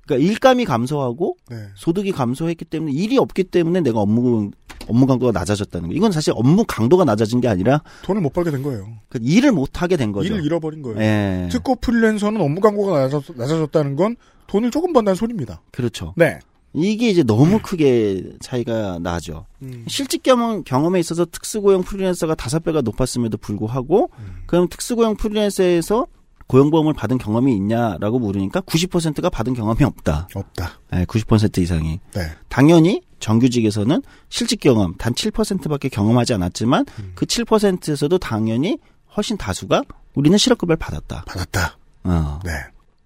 그러니까 일감이 감소하고 네. 소득이 감소했기 때문에 일이 없기 때문에 내가 업무 업무 강도가 낮아졌다는 거. 이건 사실 업무 강도가 낮아진 게 아니라 돈을 못 벌게 된 거예요. 그 일을 못 하게 된 거죠. 일을 잃어버린 거예요. 예. 특고 프리랜서는 업무 광고가 낮아졌, 낮아졌다는 건 돈을 조금 번다는 소리입니다. 그렇죠. 네. 이게 이제 너무 크게 차이가 나죠. 음. 실직 경험, 경험에 있어서 특수고용 프리랜서가 다섯 배가 높았음에도 불구하고, 그럼 특수고용 프리랜서에서 고용보험을 받은 경험이 있냐라고 물으니까 90%가 받은 경험이 없다. 없다. 네, 90% 이상이. 네. 당연히 정규직에서는 실직 경험 단 7%밖에 경험하지 않았지만 그 7%에서도 당연히 훨씬 다수가 우리는 실업급여를 받았다. 받았다. 어. 네.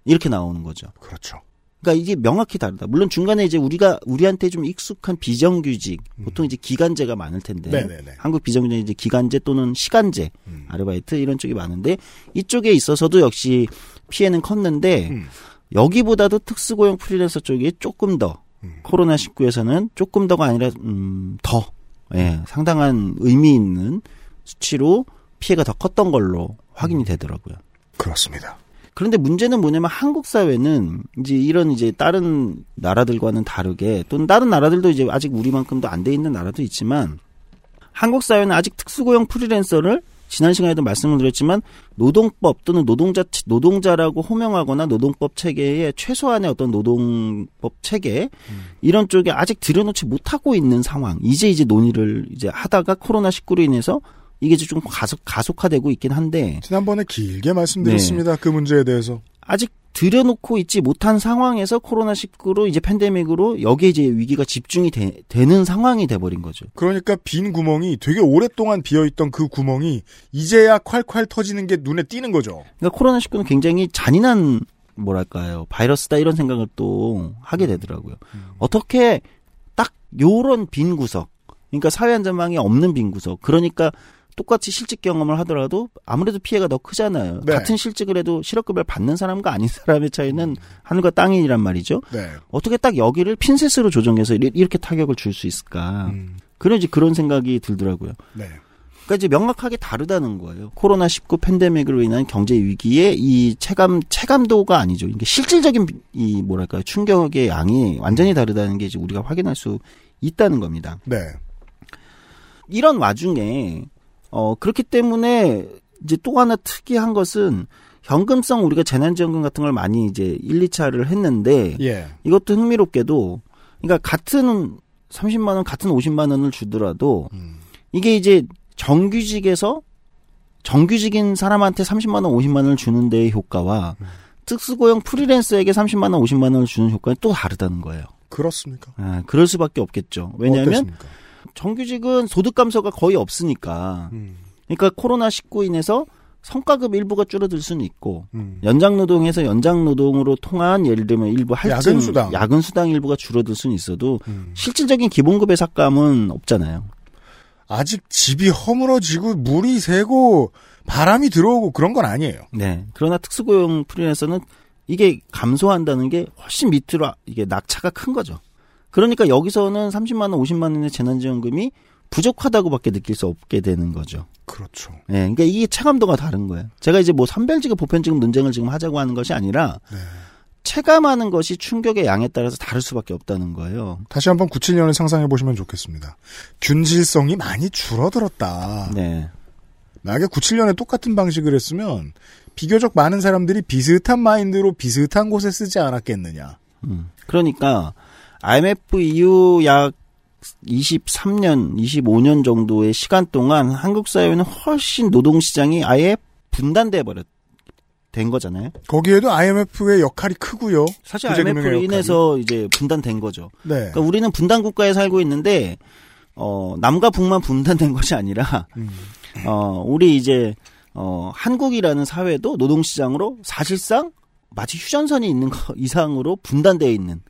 이렇게 나오는 거죠. 그렇죠. 그러니까 이게 명확히 다르다. 물론 중간에 이제 우리가 우리한테 좀 익숙한 비정규직, 보통 이제 기간제가 많을 텐데 음. 네네네. 한국 비정규직 이제 기간제 또는 시간제, 음. 아르바이트 이런 쪽이 많은데 이쪽에 있어서도 역시 피해는 컸는데 음. 여기보다도 특수고용 프리랜서 쪽이 조금 더 음. 코로나 19에서는 조금 더가 아니라 음, 더 예, 상당한 의미 있는 수치로 피해가 더 컸던 걸로 확인이 음. 되더라고요. 그렇습니다. 그런데 문제는 뭐냐면 한국 사회는 이제 이런 이제 다른 나라들과는 다르게 또는 다른 나라들도 이제 아직 우리만큼도 안 돼 있는 나라도 있지만 한국 사회는 아직 특수고용 프리랜서를 지난 시간에도 말씀을 드렸지만 노동법 또는 노동자 노동자라고 호명하거나 노동법 체계의 최소한의 어떤 노동법 체계 이런 쪽에 아직 들여놓지 못하고 있는 상황. 이제 이제 논의를 이제 하다가 코로나 19로 인해서 이게 좀 가속 가속화되고 있긴 한데 지난번에 길게 말씀드렸습니다. 그 문제에 대해서. 아직 들여놓고 있지 못한 상황에서 코로나19로 이제 팬데믹으로 여기에 이제 위기가 집중이 되, 는 상황이 돼버린 거죠. 그러니까 빈 구멍이 되게 오랫동안 비어있던 그 구멍이 이제야 콸콸 터지는 게 눈에 띄는 거죠. 그러니까 코로나19는 굉장히 잔인한 뭐랄까요 바이러스다 이런 생각을 또 하게 되더라고요. 어떻게 딱 요런 빈 구석, 그러니까 사회 안전망이 없는 빈 구석, 그러니까 똑같이 실직 경험을 하더라도 아무래도 피해가 더 크잖아요. 네. 같은 실직을 해도 실업급여를 받는 사람과 아닌 사람의 차이는 하늘과 땅이란 말이죠. 네. 어떻게 딱 여기를 핀셋으로 조정해서 이렇게 타격을 줄 수 있을까? 음. 그런 이제 그런 생각이 들더라고요. 네. 그러니까 이제 명확하게 다르다는 거예요. 코로나 19 팬데믹으로 인한 경제 위기의 이 체감 체감도가 아니죠. 이게 실질적인 이 뭐랄까요 충격의 양이 완전히 다르다는 게 이제 우리가 확인할 수 있다는 겁니다. 네. 이런 와중에 어 그렇기 때문에 이제 또 하나 특이한 것은 현금성 우리가 재난지원금 같은 걸 많이 이제 1, 2차를 했는데 예. 이것도 흥미롭게도 그러니까 같은 30만 원 같은 50만 원을 주더라도 음. 이게 이제 정규직에서 정규직인 사람한테 30만 원, 50만 원을 주는 데의 효과와 음. 특수고용 프리랜서에게 30만 원, 50만 원을 주는 효과는 또 다르다는 거예요. 그렇습니까? 아, 그럴 수밖에 없겠죠. 왜냐하면 어땠습니까? 정규직은 소득 감소가 거의 없으니까. 음. 그러니까 코로나 19 인해서 성과급 일부가 줄어들 수는 있고 음. 연장 노동에서 연장 노동으로 통한 예를 들면 일부 할증 야근 수당. 야근 수당 일부가 줄어들 수는 있어도 음. 실질적인 기본급의 삭감은 없잖아요. 아직 집이 허물어지고 물이 새고 바람이 들어오고 그런 건 아니에요. 네. 그러나 특수고용 프리랜서는 이게 감소한다는 게 훨씬 밑으로 아- 이게 낙차가 큰 거죠. 그러니까 여기서는 30만 원, 50만 원의 재난지원금이 부족하다고밖에 느낄 수 없게 되는 거죠. 그렇죠. 네, 그러니까 이게 체감도가 다른 거예요. 제가 이제 뭐 선별지급, 보편지급 논쟁을 지금 하자고 하는 것이 아니라 네. 체감하는 것이 충격의 양에 따라서 다를 수밖에 없다는 거예요. 다시 한번 97년을 상상해 보시면 좋겠습니다. 균질성이 많이 줄어들었다. 네. 만약에 97년에 똑같은 방식을 했으면 비교적 많은 사람들이 비슷한 마인드로 비슷한 곳에 쓰지 않았겠느냐. 음. 그러니까 IMF 이후 약 23년, 25년 정도의 시간 동안 한국 사회는 훨씬 노동 시장이 아예 분단돼 버렸 된 거잖아요. 거기에도 IMF의 역할이 크고요. 사실 IMF로. 인해서 이제 분단된 거죠. 네. 그러니까 우리는 분단 국가에 살고 있는데 어 남과 북만 분단된 것이 아니라 음. 어 우리 이제 어 한국이라는 사회도 노동 시장으로 사실상 마치 휴전선이 있는 거 이상으로 분단되어 있는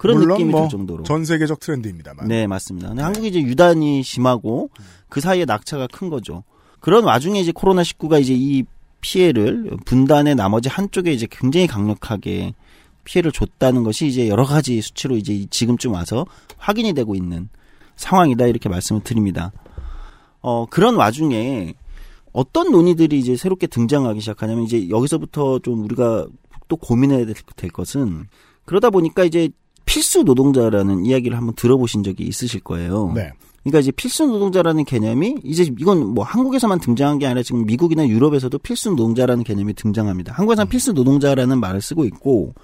그런 느낌이 뭐 들 정도로. 전 세계적 트렌드입니다만. 네, 맞습니다. 근데 한국이 이제 유단이 심하고 그 사이에 낙차가 큰 거죠. 그런 와중에 이제 코로나 19가 이제 이 피해를 분단의 나머지 한쪽에 이제 굉장히 강력하게 피해를 줬다는 것이 이제 여러 가지 수치로 이제 지금쯤 와서 확인이 되고 있는 상황이다 이렇게 말씀을 드립니다. 어, 그런 와중에 어떤 논의들이 이제 새롭게 등장하기 시작하냐면 이제 여기서부터 좀 우리가 또 고민해야 될, 될 것은 그러다 보니까 이제 필수 노동자라는 이야기를 한번 들어보신 적이 있으실 거예요. 네. 그러니까 이제 필수 노동자라는 개념이 이제 이건 뭐 한국에서만 등장한 게 아니라 지금 미국이나 유럽에서도 필수 노동자라는 개념이 등장합니다. 한국에서는 필수 노동자라는 말을 쓰고 있고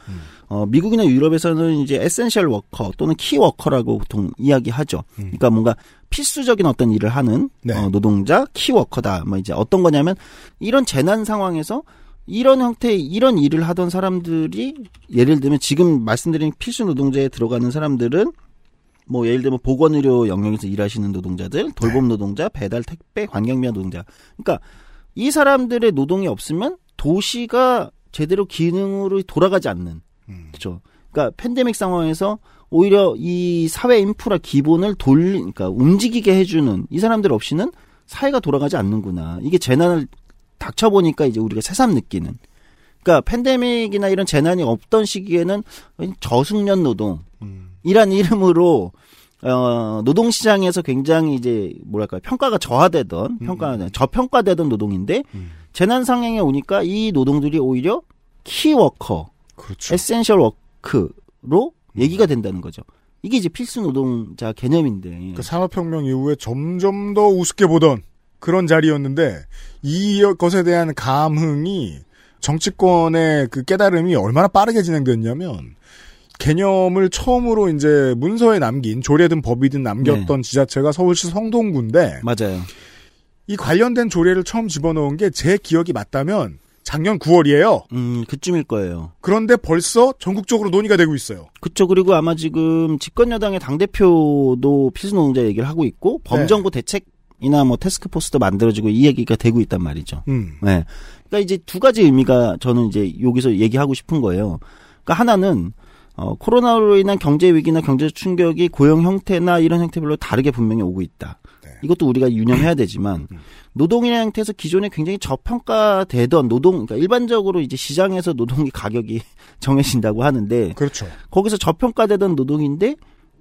어, 미국이나 유럽에서는 이제 essential worker 또는 key worker라고 보통 이야기하죠. 그러니까 뭔가 필수적인 어떤 일을 하는 네. 어, 노동자 키 워커다. 뭐 이제 어떤 거냐면 이런 재난 상황에서 이런 형태의 이런 일을 하던 사람들이 예를 들면 지금 말씀드린 필수 노동자에 들어가는 사람들은 뭐 예를 들면 보건의료 영역에서 일하시는 노동자들, 돌봄 노동자, 배달, 택배, 환경미화 노동자. 그러니까 이 사람들의 노동이 없으면 도시가 제대로 기능으로 돌아가지 않는. 음. 그렇죠. 그러니까 팬데믹 상황에서 오히려 이 사회 인프라 기본을 돌리, 그러니까 움직이게 해주는 이 사람들 없이는 사회가 돌아가지 않는구나. 이게 재난을 닥쳐 보니까 이제 우리가 새삼 느끼는. 그러니까 팬데믹이나 이런 재난이 없던 시기에는 저숙련 노동, 음. 이란 이름으로 어 노동 시장에서 굉장히 이제 뭐랄까 평가가 저하되던 평가 저평가되던 노동인데 음. 재난 상황에 오니까 이 노동들이 오히려 키워커, 그렇죠. essential worker로 얘기가 된다는 거죠. 이게 이제 필수 노동자 개념인데 그 산업혁명 이후에 점점 더 우습게 보던 그런 자리였는데 이 것에 대한 감흥이 정치권의 그 깨달음이 얼마나 빠르게 진행됐냐면 개념을 처음으로 이제 문서에 남긴 조례든 법이든 남겼던 지자체가 서울시 성동구인데 맞아요. 이 관련된 조례를 처음 집어넣은 게 제 기억이 맞다면 작년 9월이에요. 음 그쯤일 거예요. 그런데 벌써 전국적으로 논의가 되고 있어요. 그쵸 그리고 아마 지금 집권 여당의 당 대표도 필수 노동자 얘기를 하고 있고 범정부 대책 이나 뭐 테스크포스도 만들어지고 이 얘기가 되고 있단 말이죠. 음. 네. 그러니까 이제 두 가지 의미가 저는 이제 여기서 얘기하고 싶은 거예요. 그러니까 하나는 어, 코로나로 인한 경제 위기나 경제 충격이 고용 형태나 이런 형태별로 다르게 분명히 오고 있다. 네. 이것도 우리가 유념해야 되지만 노동이라는 형태에서 기존에 굉장히 저평가되던 노동, 그러니까 일반적으로 이제 시장에서 노동의 가격이 정해진다고 하는데 그렇죠. 거기서 저평가되던 노동인데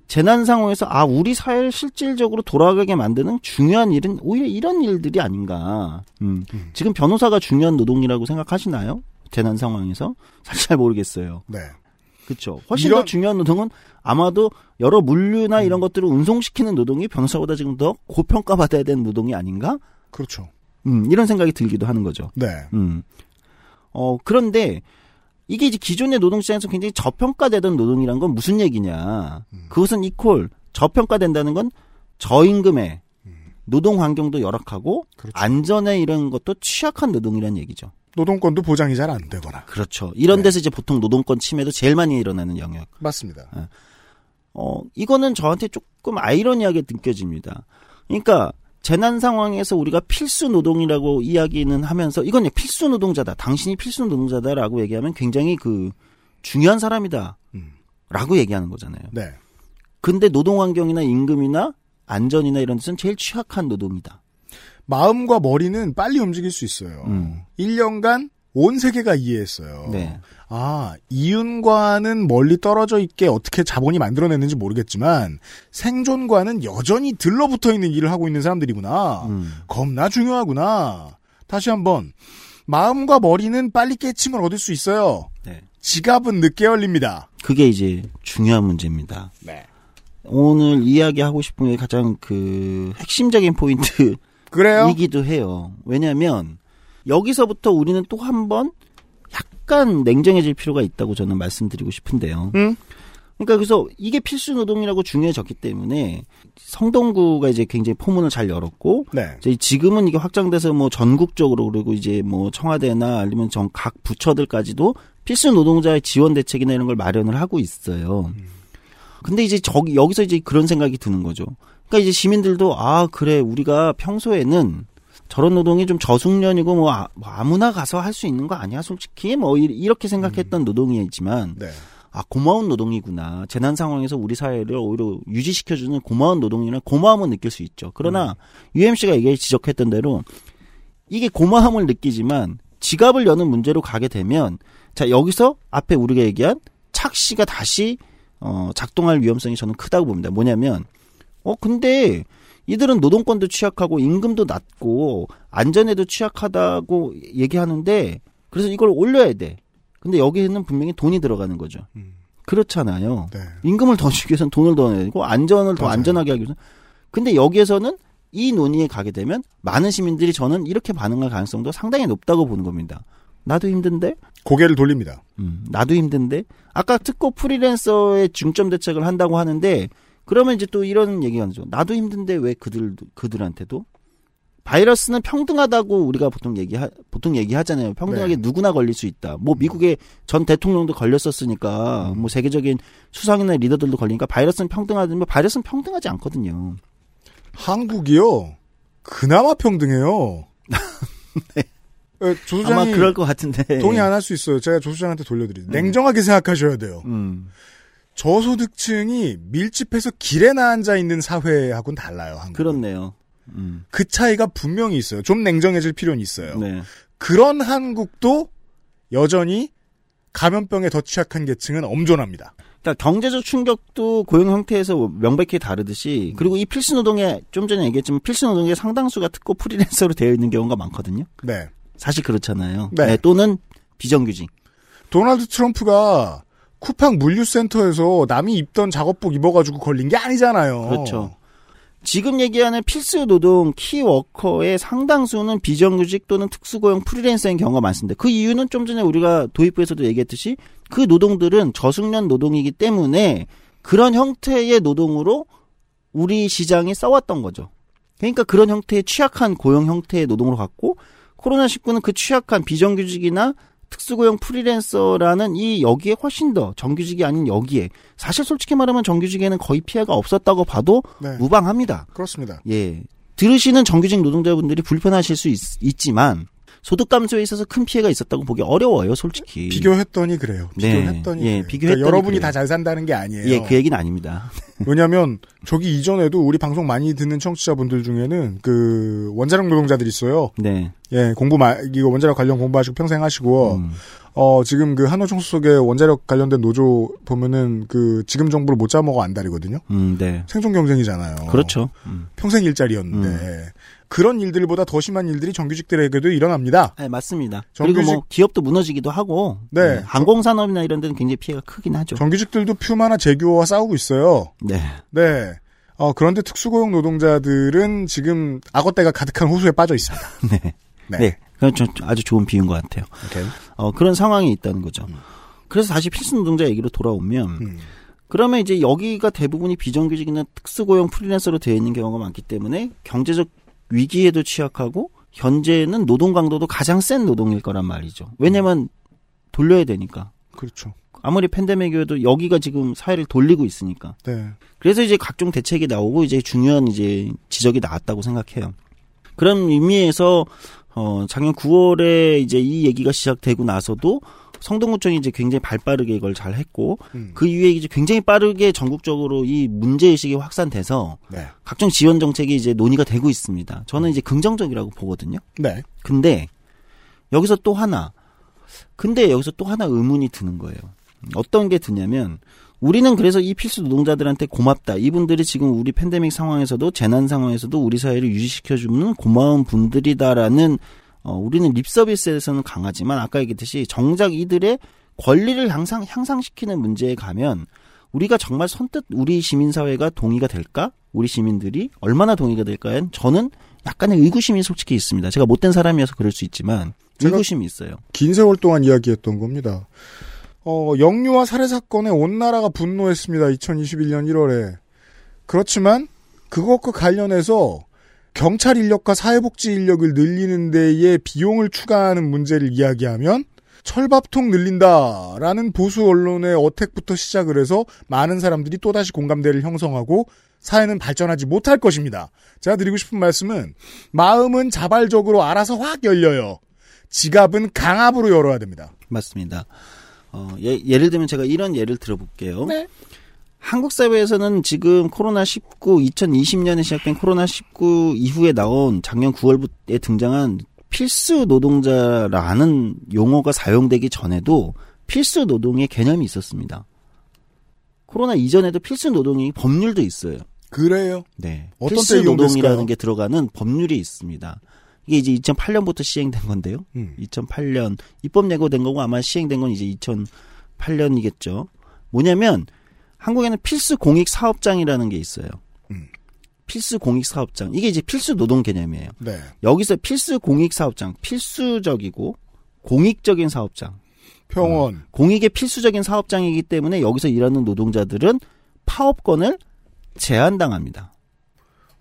재난 상황에서 아 우리 사회를 실질적으로 돌아가게 만드는 중요한 일은 오히려 이런 일들이 아닌가. 음. 지금 변호사가 중요한 노동이라고 생각하시나요? 재난 상황에서 사실 잘 모르겠어요. 네. 그렇죠. 훨씬 이런- 더 중요한 노동은 아마도 여러 물류나 이런 것들을 운송시키는 노동이 변호사보다 지금 더 고평가 받아야 되는 노동이 아닌가? 그렇죠. 음, 이런 생각이 들기도 하는 거죠. 네. 음. 어, 그런데 이게 이제 기존의 노동시장에서 굉장히 저평가되던 노동이란 건 무슨 얘기냐. 그것은 이퀄, 저평가된다는 건 저임금에 노동 환경도 열악하고 안전에 이런 것도 취약한 노동이라는 얘기죠. 노동권도 보장이 잘 안 되거나. 그렇죠. 이런 데서 이제 보통 노동권 침해도 제일 많이 일어나는 영역. 맞습니다. 어, 이거는 저한테 조금 아이러니하게 느껴집니다. 그러니까 재난 상황에서 우리가 필수 노동이라고 이야기는 하면서 이건 필수 노동자다. 당신이 필수 노동자다라고 얘기하면 굉장히 그 중요한 사람이다. 라고 얘기하는 거잖아요. 네. 근데 노동 환경이나 임금이나 안전이나 이런 데서는 제일 취약한 노동이다. 마음과 머리는 빨리 움직일 수 있어요. 1년간 온 세계가 이해했어요. 음. 네. 아, 이윤과는 멀리 떨어져 있게 어떻게 자본이 만들어냈는지 모르겠지만 생존과는 여전히 들러붙어 있는 일을 하고 있는 사람들이구나. 음. 겁나 중요하구나. 다시 한번 마음과 머리는 빨리 깨침을 얻을 수 있어요. 네. 지갑은 늦게 열립니다. 그게 이제 중요한 문제입니다. 네. 오늘 이야기하고 싶은 게 가장 그 핵심적인 포인트 그래요? 이기도 해요. 왜냐하면 여기서부터 우리는 또 한 번 약간 냉정해질 필요가 있다고 저는 말씀드리고 싶은데요. 음? 그러니까 그래서 이게 필수 노동이라고 중요해졌기 때문에 성동구가 이제 굉장히 포문을 잘 열었고 네. 이제 지금은 이게 확장돼서 뭐 전국적으로 그리고 이제 뭐 청와대나 아니면 전 각 부처들까지도 필수 노동자의 지원 대책이나 이런 걸 마련을 하고 있어요. 근데 이제 저기 여기서 이제 그런 생각이 드는 거죠. 그러니까 이제 시민들도 아 그래 우리가 평소에는 저런 노동이 좀 저숙련이고 뭐, 아, 뭐 아무나 가서 할 수 있는 거 아니야 솔직히 뭐 이- 이렇게 생각했던 노동이지만 네. 아 고마운 노동이구나 재난 상황에서 우리 사회를 오히려 유지시켜주는 고마운 노동이나 고마움은 느낄 수 있죠. 그러나 UMC가 이게 지적했던 대로 이게 고마움을 느끼지만 지갑을 여는 문제로 가게 되면 자 여기서 앞에 우리가 얘기한 착시가 다시 어 작동할 위험성이 저는 크다고 봅니다. 뭐냐면 어 근데 이들은 노동권도 취약하고 임금도 낮고 안전에도 취약하다고 얘기하는데 그래서 이걸 올려야 돼. 근데 여기에는 분명히 돈이 들어가는 거죠. 그렇잖아요. 네. 임금을 더 주기 위해서는 돈을 더 내야 되고 안전을 더 안전하게 하기 위해서 근데 여기에서는 이 논의에 가게 되면 많은 시민들이 저는 이렇게 반응할 가능성도 상당히 높다고 보는 겁니다. 나도 힘든데? 고개를 돌립니다. 음, 나도 힘든데? 아까 특고 프리랜서의 중점 대책을 한다고 하는데 그러면 이제 또 이런 얘기가 나죠. 나도 힘든데 왜 그들 그들한테도 바이러스는 평등하다고 우리가 보통 얘기 보통 얘기하잖아요. 평등하게 네. 누구나 걸릴 수 있다. 뭐 미국의 전 대통령도 걸렸었으니까 뭐 세계적인 수상이나 리더들도 걸리니까 바이러스는 평등하다면 바이러스는 평등하지 않거든요. 한국이요. 그나마 평등해요. 에, 조 소장이 아마 그럴 것 같은데. 동의 안 할 수 있어요. 제가 조 소장한테 돌려드리죠. 냉정하게 생각하셔야 돼요. 음. 저소득층이 밀집해서 길에 나 앉아 있는 사회하고는 달라요. 한국. 그렇네요. 음. 그 차이가 분명히 있어요. 좀 냉정해질 필요는 있어요. 네. 그런 한국도 여전히 감염병에 더 취약한 계층은 엄존합니다. 그러니까 경제적 충격도 고용 형태에서 명백히 다르듯이 그리고 이 필수 노동에 좀 전에 얘기했지만 필수 노동의 상당수가 특고 프리랜서로 되어 있는 경우가 많거든요. 네. 사실 그렇잖아요. 네. 또는 비정규직. 도널드 트럼프가 쿠팡 물류센터에서 남이 입던 작업복 입어가지고 걸린 게 아니잖아요. 그렇죠. 지금 얘기하는 필수 노동 키워커의 상당수는 비정규직 또는 특수고용 프리랜서인 경우가 많습니다. 그 이유는 좀 전에 우리가 도입부에서도 얘기했듯이 그 노동들은 저숙련 노동이기 때문에 그런 형태의 노동으로 우리 시장이 써왔던 거죠. 그러니까 그런 형태의 취약한 고용 형태의 노동으로 갔고 코로나19는 그 취약한 비정규직이나 특수고용 프리랜서라는 이 여기에 훨씬 더 정규직이 아닌 여기에 사실 솔직히 말하면 정규직에는 거의 피해가 없었다고 봐도 네. 무방합니다. 그렇습니다. 예. 들으시는 정규직 노동자분들이 불편하실 수 있, 지만 소득 감소에 있어서 큰 피해가 있었다고 보기 어려워요, 솔직히. 비교했더니 그래요. 네. 비교했더니. 예, 그래요. 비교했더니 그러니까 여러분이. 다 잘 산다는 게 아니에요. 예, 그 얘기는 아닙니다. 왜냐하면 저기 이전에도 우리 방송 많이 듣는 청취자분들 중에는 그 원자력 노동자들 있어요. 네. 예, 공부 마, 이거 원자력 관련 공부하시고 평생 하시고 음. 어 지금 그 한노총수 속에 원자력 관련된 노조 보면은 그 지금 정부를 못 잡아먹어 안달이거든요. 음, 네. 생존 경쟁이잖아요. 그렇죠. 음. 평생 일자리였는데 그런 일들보다 더 심한 일들이 정규직들에게도 일어납니다. 네, 맞습니다. 정규직- 그리고 뭐 기업도 무너지기도 하고 네. 네, 항공산업이나 이런 데는 굉장히 피해가 크긴 하죠. 정규직들도 퓨마나 제규어와 싸우고 있어요. 네. 네. 어, 그런데 특수고용 노동자들은 지금 악어떼가 가득한 호수에 빠져 있습니다. 네. 네. 네. 그건 좀 아주 좋은 비유인 것 같아요. 오케이. 어, 그런 상황이 있다는 거죠. 그래서 다시 필수 노동자 얘기로 돌아오면 음. 그러면 이제 여기가 대부분이 비정규직이나 특수고용 프리랜서로 되어 있는 경우가 많기 때문에 경제적 위기에도 취약하고 현재는 노동 강도도 가장 센 노동일 거란 말이죠. 왜냐면 돌려야 되니까. 그렇죠. 아무리 팬데믹이어도 여기가 지금 사회를 돌리고 있으니까. 네. 그래서 이제 각종 대책이 나오고 이제 중요한 이제 지적이 나왔다고 생각해요. 그런 의미에서 어 작년 9월에 이제 이 얘기가 시작되고 나서도 성동구청이 이제 굉장히 발빠르게 이걸 잘 했고 음. 그 이후에 이제 굉장히 빠르게 전국적으로 이 문제 의식이 확산돼서 네. 각종 지원 정책이 이제 논의가 되고 있습니다. 저는 이제 긍정적이라고 보거든요. 네. 근데 여기서 또 하나 근데 여기서 또 하나 의문이 드는 거예요. 어떤 게 드냐면 우리는 그래서 이 필수 노동자들한테 고맙다. 이분들이 지금 우리 팬데믹 상황에서도 재난 상황에서도 우리 사회를 유지시켜주는 고마운 분들이다라는 어, 우리는 립 서비스에서는 강하지만 아까 얘기했듯이 정작 이들의 권리를 향상 향상시키는 문제에 가면 우리가 정말 선뜻 우리 시민 사회가 동의가 될까? 우리 시민들이 얼마나 동의가 될까요? 저는 약간의 의구심이 솔직히 있습니다. 제가 못된 사람이어서 그럴 수 있지만 의구심이 있어요. 긴 세월 동안 이야기했던 겁니다. 어, 영유아 살해 사건에 온 나라가 분노했습니다. 2021년 1월에. 그렇지만 그것과 관련해서 경찰 인력과 사회복지 인력을 늘리는 데에 비용을 추가하는 문제를 이야기하면 철밥통 늘린다라는 보수 언론의 어택부터 시작을 해서 많은 사람들이 또다시 공감대를 형성하고 사회는 발전하지 못할 것입니다. 제가 드리고 싶은 말씀은 마음은 자발적으로 알아서 확 열려요. 지갑은 강압으로 열어야 됩니다. 맞습니다. 어, 예, 예를 들면 제가 이런 예를 들어볼게요. 한국 사회에서는 지금 코로나19 2020년에 시작된 코로나19 이후에 나온 작년 9월에 등장한 필수 노동자라는 용어가 사용되기 전에도 필수 노동의 개념이 있었습니다. 코로나 이전에도 필수 노동이 법률도 있어요. 그래요? 네. 어떤 필수? 노동이라는 게 들어가는 법률이 있습니다. 이게 이제 2008년부터 시행된 건데요. 음. 2008년 입법 예고된 거고 아마 시행된 건 이제 2008년이겠죠. 뭐냐면 한국에는 필수 공익 사업장이라는 게 있어요. 음. 필수 공익 사업장. 이게 이제 필수 노동 개념이에요. 네. 여기서 필수 공익 사업장, 필수적이고 공익적인 사업장. 평원. 공익의 필수적인 사업장이기 때문에 여기서 일하는 노동자들은 파업권을 제한당합니다.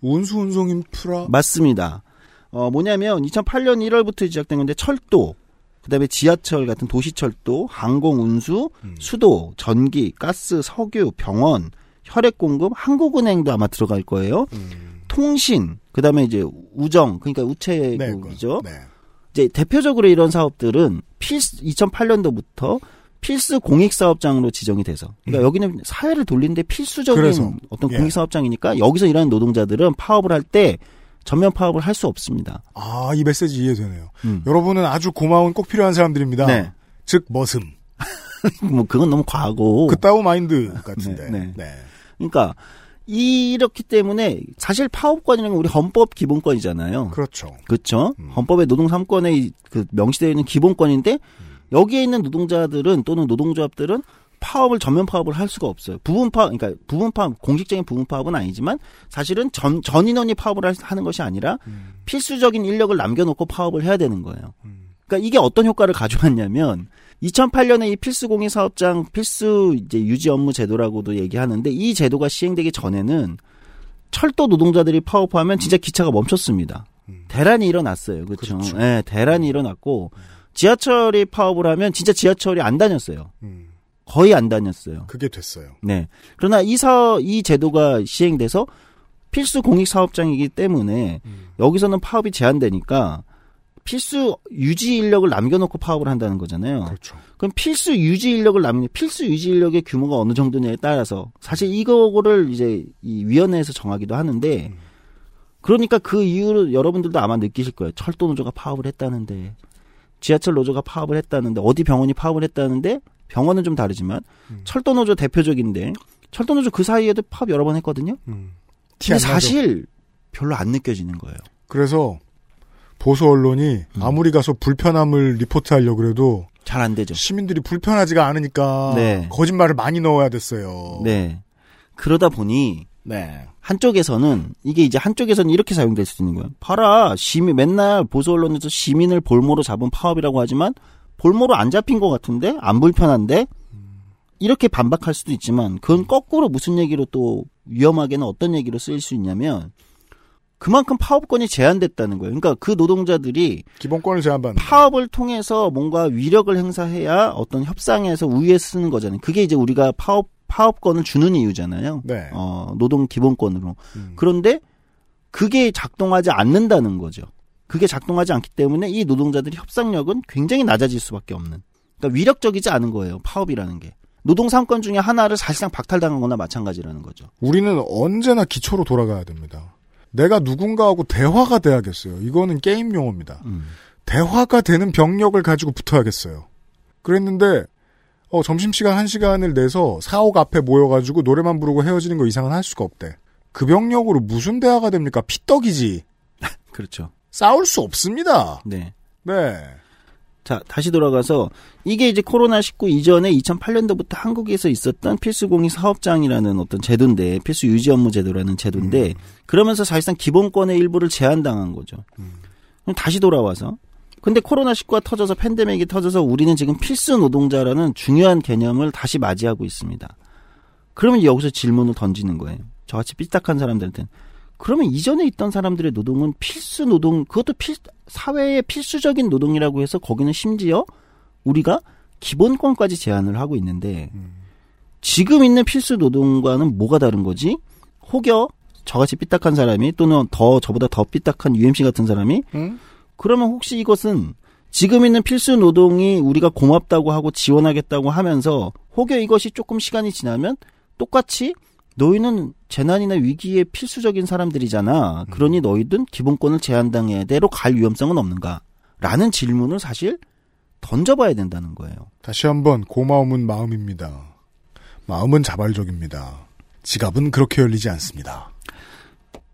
운수 운송 인프라. 맞습니다. 어, 뭐냐면 2008년 1월부터 시작된 건데 철도, 그다음에 지하철 같은 도시철도, 항공 운수, 수도, 전기, 가스, 석유, 병원, 혈액 공급, 한국은행도 아마 들어갈 거예요. 통신, 그다음에 이제 우정, 그러니까 우체국이죠. 네. 이제 대표적으로 이런 사업들은 필수 2008년도부터 필수 공익 사업장으로 지정이 돼서 그러니까 여기는 사회를 돌리는데 필수적인 그래서, 어떤 예. 공익 사업장이니까 여기서 일하는 노동자들은 파업을 할때 전면 파업을 할 수 없습니다. 아, 이 메시지 이해되네요. 음. 여러분은 아주 고마운 꼭 필요한 사람들입니다. 네. 즉 머슴. 뭐 그건 너무 과하고 그따위 마인드 같은데. 네, 네. 네. 그러니까 이렇기 때문에 사실 파업권이라는 건 우리 헌법 기본권이잖아요. 그렇죠. 그렇죠. 헌법에 노동 3권에 그 명시되어 있는 기본권인데 여기에 있는 노동자들은 또는 노동조합들은 파업을 전면 파업을 할 수가 없어요. 부분 파업, 그러니까 부분 파업, 공식적인 부분 파업은 아니지만 사실은 전, 전 인원이 파업을 할- 하는 것이 아니라 필수적인 인력을 남겨놓고 파업을 해야 되는 거예요. 그러니까 이게 어떤 효과를 가져왔냐면 2008년에 이 필수 공익 사업장 필수 이제 유지 업무 제도라고도 얘기하는데 이 제도가 시행되기 전에는 철도 노동자들이 파업하면 진짜 기차가 멈췄습니다. 대란이 일어났어요. 그렇죠. 그렇죠. 예, 대란이 일어났고 지하철이 파업을 하면 진짜 지하철이 안 다녔어요. 음, 거의 안 다녔어요. 그게 됐어요. 네. 그러나 이 사, 이 제도가 시행돼서 필수 공익 사업장이기 때문에 음. 여기서는 파업이 제한되니까 필수 유지 인력을 남겨놓고 파업을 한다는 거잖아요. 그렇죠. 그럼 필수 유지 인력을 남기 필수 유지 인력의 규모가 어느 정도냐에 따라서 사실 이거를 이제 이 위원회에서 정하기도 하는데 그러니까 그 이유를 여러분들도 아마 느끼실 거예요. 철도 노조가 파업을 했다는데 지하철 노조가 파업을 했다는데 어디 병원이 파업을 했다는데 병원은 좀 다르지만 철도 노조 대표적인데 철도 노조 그 사이에도 파업 여러 번 했거든요. 티안 근데? 사실 별로 안 느껴지는 거예요. 그래서 보수 언론이 음. 아무리 가서 불편함을 리포트하려고 그래도 잘 안 되죠. 시민들이 불편하지가 않으니까 네. 거짓말을 많이 넣어야 됐어요. 네. 그러다 보니 네. 한쪽에서는 이게 이제 한쪽에서는 이렇게 사용될 수 있는 거예요. 봐라 시민 맨날 보수 언론에서 시민을 볼모로 잡은 파업이라고 하지만 볼모로 안 잡힌 것 같은데 안 불편한데 이렇게 반박할 수도 있지만 그건 거꾸로 무슨 얘기로 또 위험하게는 어떤 얘기로 쓰일 수 있냐면 그만큼 파업권이 제한됐다는 거예요. 그러니까 그 노동자들이 기본권을 제한받는 파업을 통해서 뭔가 위력을 행사해야 어떤 협상에서 우위에 쓰는 거잖아요. 그게 이제 우리가 파업 파업권을 주는 이유잖아요. 네. 어, 노동 기본권으로. 그런데 그게 작동하지 않는다는 거죠. 그게 작동하지 않기 때문에 이 노동자들이 협상력은 굉장히 낮아질 수밖에 없는. 그러니까 위력적이지 않은 거예요. 파업이라는 게. 노동 상권 중에 하나를 사실상 박탈당한 거나 마찬가지라는 거죠. 우리는 언제나 기초로 돌아가야 됩니다. 내가 누군가하고 대화가 돼야겠어요. 이거는 게임 용어입니다. 음. 대화가 되는 병력을 가지고 붙어야겠어요. 그랬는데 어, 점심시간 한 시간을 내서 사옥 앞에 모여가지고 노래만 부르고 헤어지는 거 이상은 할 수가 없대. 그 병력으로 무슨 대화가 됩니까? 피떡이지. 그렇죠. 싸울 수 없습니다. 네. 네. 자, 다시 돌아가서 이게 이제 코로나19 이전에 2008년도부터 한국에서 있었던 필수공익 사업장이라는 어떤 제도인데 필수 유지 업무 제도라는 제도인데 그러면서 사실상 기본권의 일부를 제한당한 거죠. 그럼 다시 돌아와서 근데 코로나19가 터져서 팬데믹이 터져서 우리는 지금 필수 노동자라는 중요한 개념을 다시 맞이하고 있습니다. 그러면 여기서 질문을 던지는 거예요. 저같이 삐딱한 사람들한테는 그러면 이전에 있던 사람들의 노동은 필수 노동, 그것도 필, 사회의 필수적인 노동이라고 해서 거기는 심지어 우리가 기본권까지 제한을 하고 있는데 지금 있는 필수 노동과는 뭐가 다른 거지? 혹여 저같이 삐딱한 사람이 또는 더 저보다 더 삐딱한 UMC 같은 사람이 응? 그러면 혹시 이것은 지금 있는 필수 노동이 우리가 고맙다고 하고 지원하겠다고 하면서 혹여 이것이 조금 시간이 지나면 똑같이 너희는 재난이나 위기에 필수적인 사람들이잖아. 그러니 너희든 기본권을 제한당해야 대로 갈 위험성은 없는가? 라는 질문을 사실 던져봐야 된다는 거예요. 다시 한번 고마움은 마음입니다. 마음은 자발적입니다. 지갑은 그렇게 열리지 않습니다.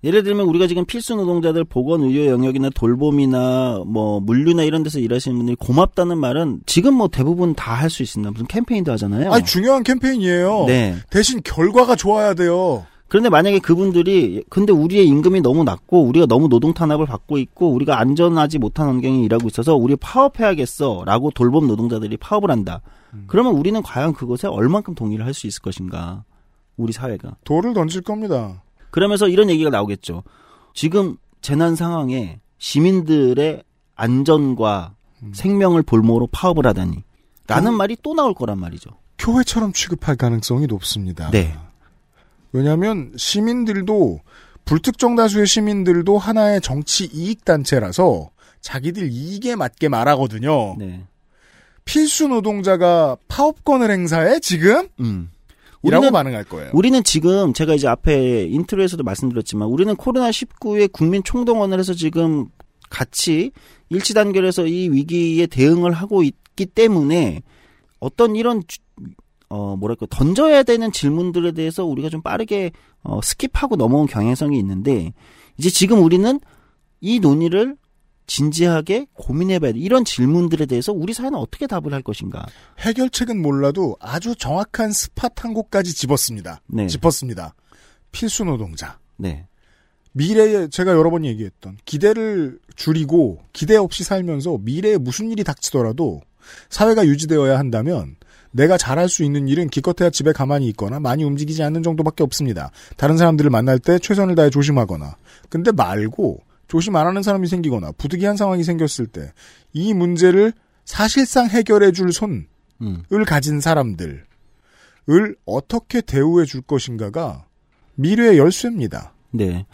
예를 들면 우리가 지금 필수 노동자들 보건 의료 영역이나 돌봄이나 뭐 물류나 이런 데서 일하시는 분들이 고맙다는 말은 지금 뭐 대부분 다 할 수 있습니다. 무슨 캠페인도 하잖아요. 아니 중요한 캠페인이에요. 네. 대신 결과가 좋아야 돼요. 그런데 만약에 그분들이 근데 우리의 임금이 너무 낮고 우리가 너무 노동 탄압을 받고 있고 우리가 안전하지 못한 환경에 일하고 있어서 우리 파업해야겠어라고 돌봄 노동자들이 파업을 한다. 그러면 우리는 과연 그것에 얼만큼 동의를 할 수 있을 것인가? 우리 사회가. 돌을 던질 겁니다. 그러면서 이런 얘기가 나오겠죠. 지금 재난 상황에 시민들의 안전과 생명을 볼모로 파업을 하다니. 라는 말이 또 나올 거란 말이죠. 교회처럼 취급할 가능성이 높습니다. 네. 왜냐하면 시민들도 불특정 다수의 시민들도 하나의 정치 이익 단체라서 자기들 이익에 맞게 말하거든요. 네. 필수 노동자가 파업권을 행사해 지금? 음. 이라고 우리는- 반응할 거예요. 우리는 지금 제가 이제 앞에 intro에서도 말씀드렸지만 우리는 코로나 19의 국민 총동원을 해서 지금 같이 일치 단결해서 이 위기에 대응을 하고 있기 때문에 어떤 이런 주- 어 뭐랄까 던져야 되는 질문들에 대해서 우리가 좀 빠르게 어 skip하고 넘어온 경향성이 있는데 이제 지금 우리는 이 논의를 진지하게 고민해봐야 돼. 이런 질문들에 대해서 우리 사회는 어떻게 답을 할 것인가? 해결책은 몰라도 아주 정확한 스팟 한 곳까지 집었습니다. 네. 짚었습니다. 필수 노동자. 네. 미래에 제가 여러 번 얘기했던 기대를 줄이고 기대 없이 살면서 미래에 무슨 일이 닥치더라도 사회가 유지되어야 한다면 내가 잘할 수 있는 일은 기껏해야 집에 가만히 있거나 많이 움직이지 않는 정도밖에 없습니다. 다른 사람들을 만날 때 최선을 다해 조심하거나 근데 말고 조심 안 하는 사람이 생기거나 부득이한 상황이 생겼을 때 이 문제를 사실상 해결해 줄 손을 음. 가진 사람들을 어떻게 대우해 줄 것인가가 미래의 열쇠입니다. 네.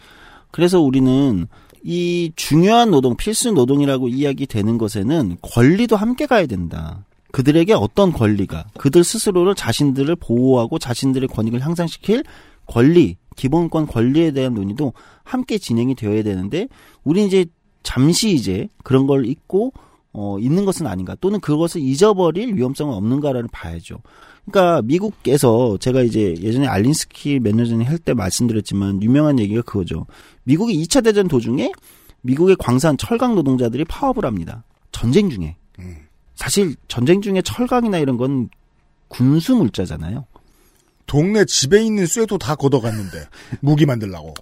그래서 우리는 이 중요한 노동, 필수 노동이라고 이야기되는 것에는 권리도 함께 가야 된다. 그들에게 어떤 권리가, 그들 스스로를 자신들을 보호하고 자신들의 권익을 향상시킬 권리, 기본권 권리에 대한 논의도 함께 진행이 되어야 되는데, 우리 이제 잠시 이제 그런 걸 잊고, 어, 있는 것은 아닌가, 또는 그것을 잊어버릴 위험성은 없는가를 봐야죠. 그러니까 미국에서 제가 이제 예전에 알린스키 몇 년 전에 할 때 말씀드렸지만 유명한 얘기가 그거죠. 미국이 2차 대전 도중에 미국의 광산 철강 노동자들이 파업을 합니다. 전쟁 중에. 사실 전쟁 중에 철강이나 이런 건 군수 물자잖아요. 동네 집에 있는 쇠도 다 걷어갔는데 무기 만들라고.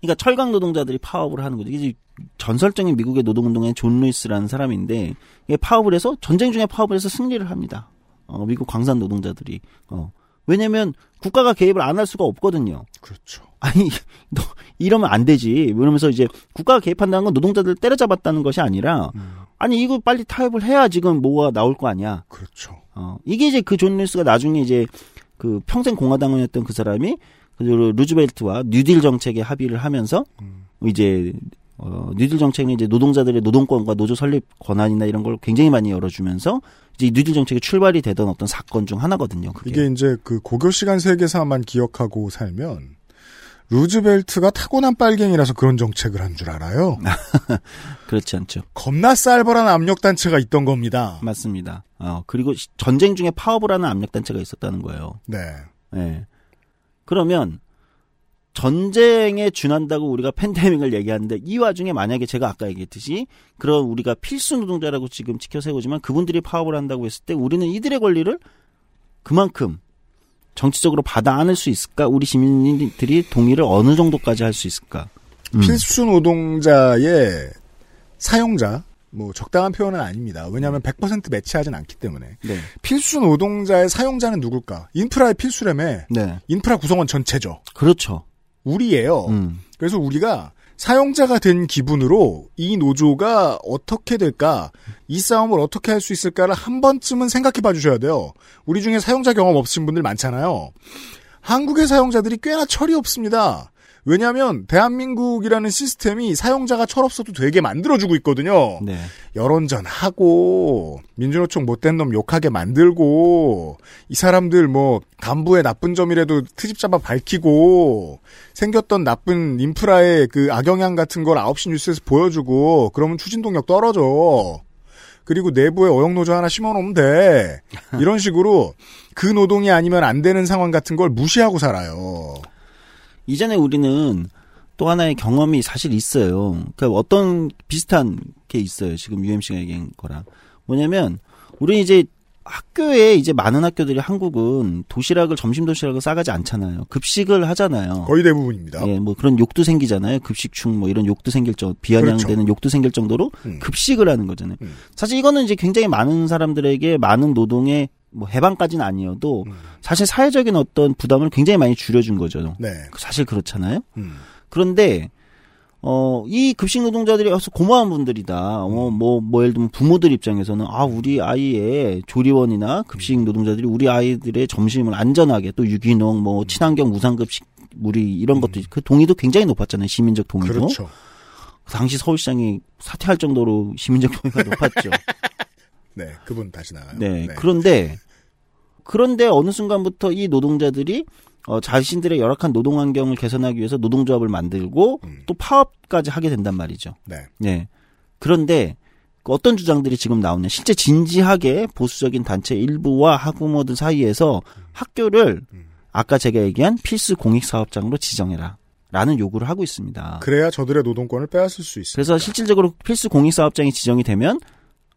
그러니까 철강 노동자들이 파업을 하는 거죠. 이게 전설적인 미국의 노동운동의 존 루이스라는 사람인데 이게 파업을 해서 전쟁 중에 파업을 해서 승리를 합니다. 어, 미국 광산 노동자들이. 어. 왜냐면 국가가 개입을 안 할 수가 없거든요. 그렇죠. 아니, 너 이러면 안 되지. 이러면서 이제 국가가 개입한다는 건 노동자들 때려잡았다는 것이 아니라 아니 이거 빨리 타협을 해야 지금 뭐가 나올 거 아니야. 그렇죠. 어, 이게 이제 그 존 루이스가 나중에 이제 그 평생 공화당원이었던 그 사람이 그 루즈벨트와 뉴딜 정책에 합의를 하면서 이제 어, 뉴딜 정책은 이제 노동자들의 노동권과 노조 설립 권한이나 이런 걸 굉장히 많이 열어주면서 이제 이 뉴딜 정책의 출발이 되던 어떤 사건 중 하나거든요. 그게. 이게 이제 그 고교 시간 세계사만 기억하고 살면 루즈벨트가 타고난 빨갱이라서 그런 정책을 한 줄 알아요. 그렇지 않죠. 겁나 살벌한 압력 단체가 있던 겁니다. 맞습니다. 어, 그리고 시- 전쟁 중에 파업을 하는 압력 단체가 있었다는 거예요. 네. 예. 그러면 전쟁에 준한다고 우리가 팬데믹을 얘기하는데 이 와중에 만약에 제가 아까 얘기했듯이 그런 우리가 필수 노동자라고 지금 지켜 세우지만 그분들이 파업을 한다고 했을 때 우리는 이들의 권리를 그만큼 정치적으로 받아 안을 수 있을까? 우리 시민들이 동의를 어느 정도까지 할 수 있을까? 음. 필수 노동자의 사용자, 뭐 적당한 표현은 아닙니다. 왜냐하면 100% 매치하진 않기 때문에. 네. 필수 노동자의 사용자는 누굴까? 인프라의 필수라며. 네. 인프라 구성원 전체죠. 그렇죠. 우리예요. 음. 그래서 우리가 사용자가 된 기분으로 이 노조가 어떻게 될까, 이 싸움을 어떻게 할 수 있을까를 한 번쯤은 생각해 봐 주셔야 돼요. 우리 중에 사용자 경험 없으신 분들 많잖아요. 한국의 사용자들이 꽤나 철이 없습니다. 왜냐하면 대한민국이라는 시스템이 사용자가 철없어도 되게 만들어주고 있거든요. 네. 여론전 하고 민주노총 못된 놈 욕하게 만들고 이 사람들 뭐 간부의 나쁜 점이라도 트집 잡아 밝히고 생겼던 나쁜 인프라의 그 악영향 같은 걸 9시 뉴스에서 보여주고 그러면 추진동력 떨어져. 그리고 내부에 어영노조 하나 심어놓으면 돼. 이런 식으로 그 노동이 아니면 안 되는 상황 같은 걸 무시하고 살아요. 이전에 우리는 또 하나의 경험이 사실 있어요. 그러니까 어떤 비슷한 게 있어요. 지금 UMC가 얘기한 거랑. 뭐냐면, 우리 이제 학교에 이제 많은 학교들이 한국은 도시락을, 점심 도시락을 싸가지 않잖아요. 급식을 하잖아요. 거의 대부분입니다. 예, 뭐 그런 욕도 생기잖아요. 급식충 뭐 이런 욕도 생길 정 비아냥되는 그렇죠. 욕도 생길 정도로 음. 급식을 하는 거잖아요. 음. 사실 이거는 이제 굉장히 많은 사람들에게 많은 노동의 뭐 해방까지는 아니어도 음. 사실 사회적인 어떤 부담을 굉장히 많이 줄여준 거죠. 네. 사실 그렇잖아요. 음. 그런데 어, 이 급식 노동자들이 어서 고마운 분들이다. 어, 뭐, 뭐, 예를 들면 부모들 입장에서는, 아, 우리 아이의 조리원이나 급식 노동자들이 우리 아이들의 점심을 안전하게 또 유기농, 뭐, 친환경 무상급식, 우리 이런 것도, 그 동의도 굉장히 높았잖아요. 시민적 동의도. 그렇죠. 당시 서울시장이 사퇴할 정도로 시민적 동의가 높았죠. 네, 그분 다시 나가요. 네. 그런데 그런데 어느 순간부터 이 노동자들이 어, 자신들의 열악한 노동 환경을 개선하기 위해서 노동조합을 만들고 음. 또 파업까지 하게 된단 말이죠. 네. 네. 그런데 그 어떤 주장들이 지금 나오냐? 실제 진지하게 보수적인 단체 일부와 학부모들 사이에서 학교를 음. 아까 제가 얘기한 필수 공익 사업장으로 지정해라. 라는 요구를 하고 있습니다. 그래야 저들의 노동권을 빼앗을 수 있습니다. 그래서 실질적으로 필수 공익 사업장이 지정이 되면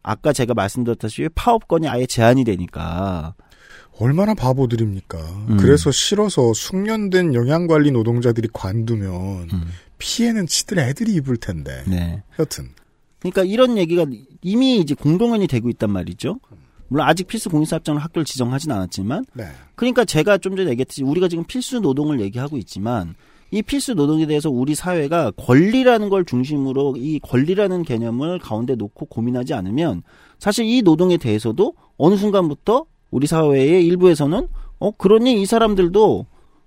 아까 제가 말씀드렸다시피 파업권이 아예 제한이 되니까 얼마나 바보들입니까. 음. 그래서 싫어서 숙련된 영양관리 노동자들이 관두면 음. 피해는 지들 애들이 입을 텐데. 네. 여튼 그러니까 이런 얘기가 이미 이제 공동연이 되고 있단 말이죠. 물론 아직 필수 공익사업장을 학교를 지정하진 않았지만 네. 그러니까 제가 좀 전에 얘기했듯이 우리가 지금 필수 노동을 얘기하고 있지만 이 필수 노동에 대해서 우리 사회가 권리라는 걸 중심으로 이 권리라는 개념을 가운데 놓고 고민하지 않으면 사실 이 노동에 대해서도 어느 순간부터 우리 사회의 일부에서는 어 그러니 이 사람들도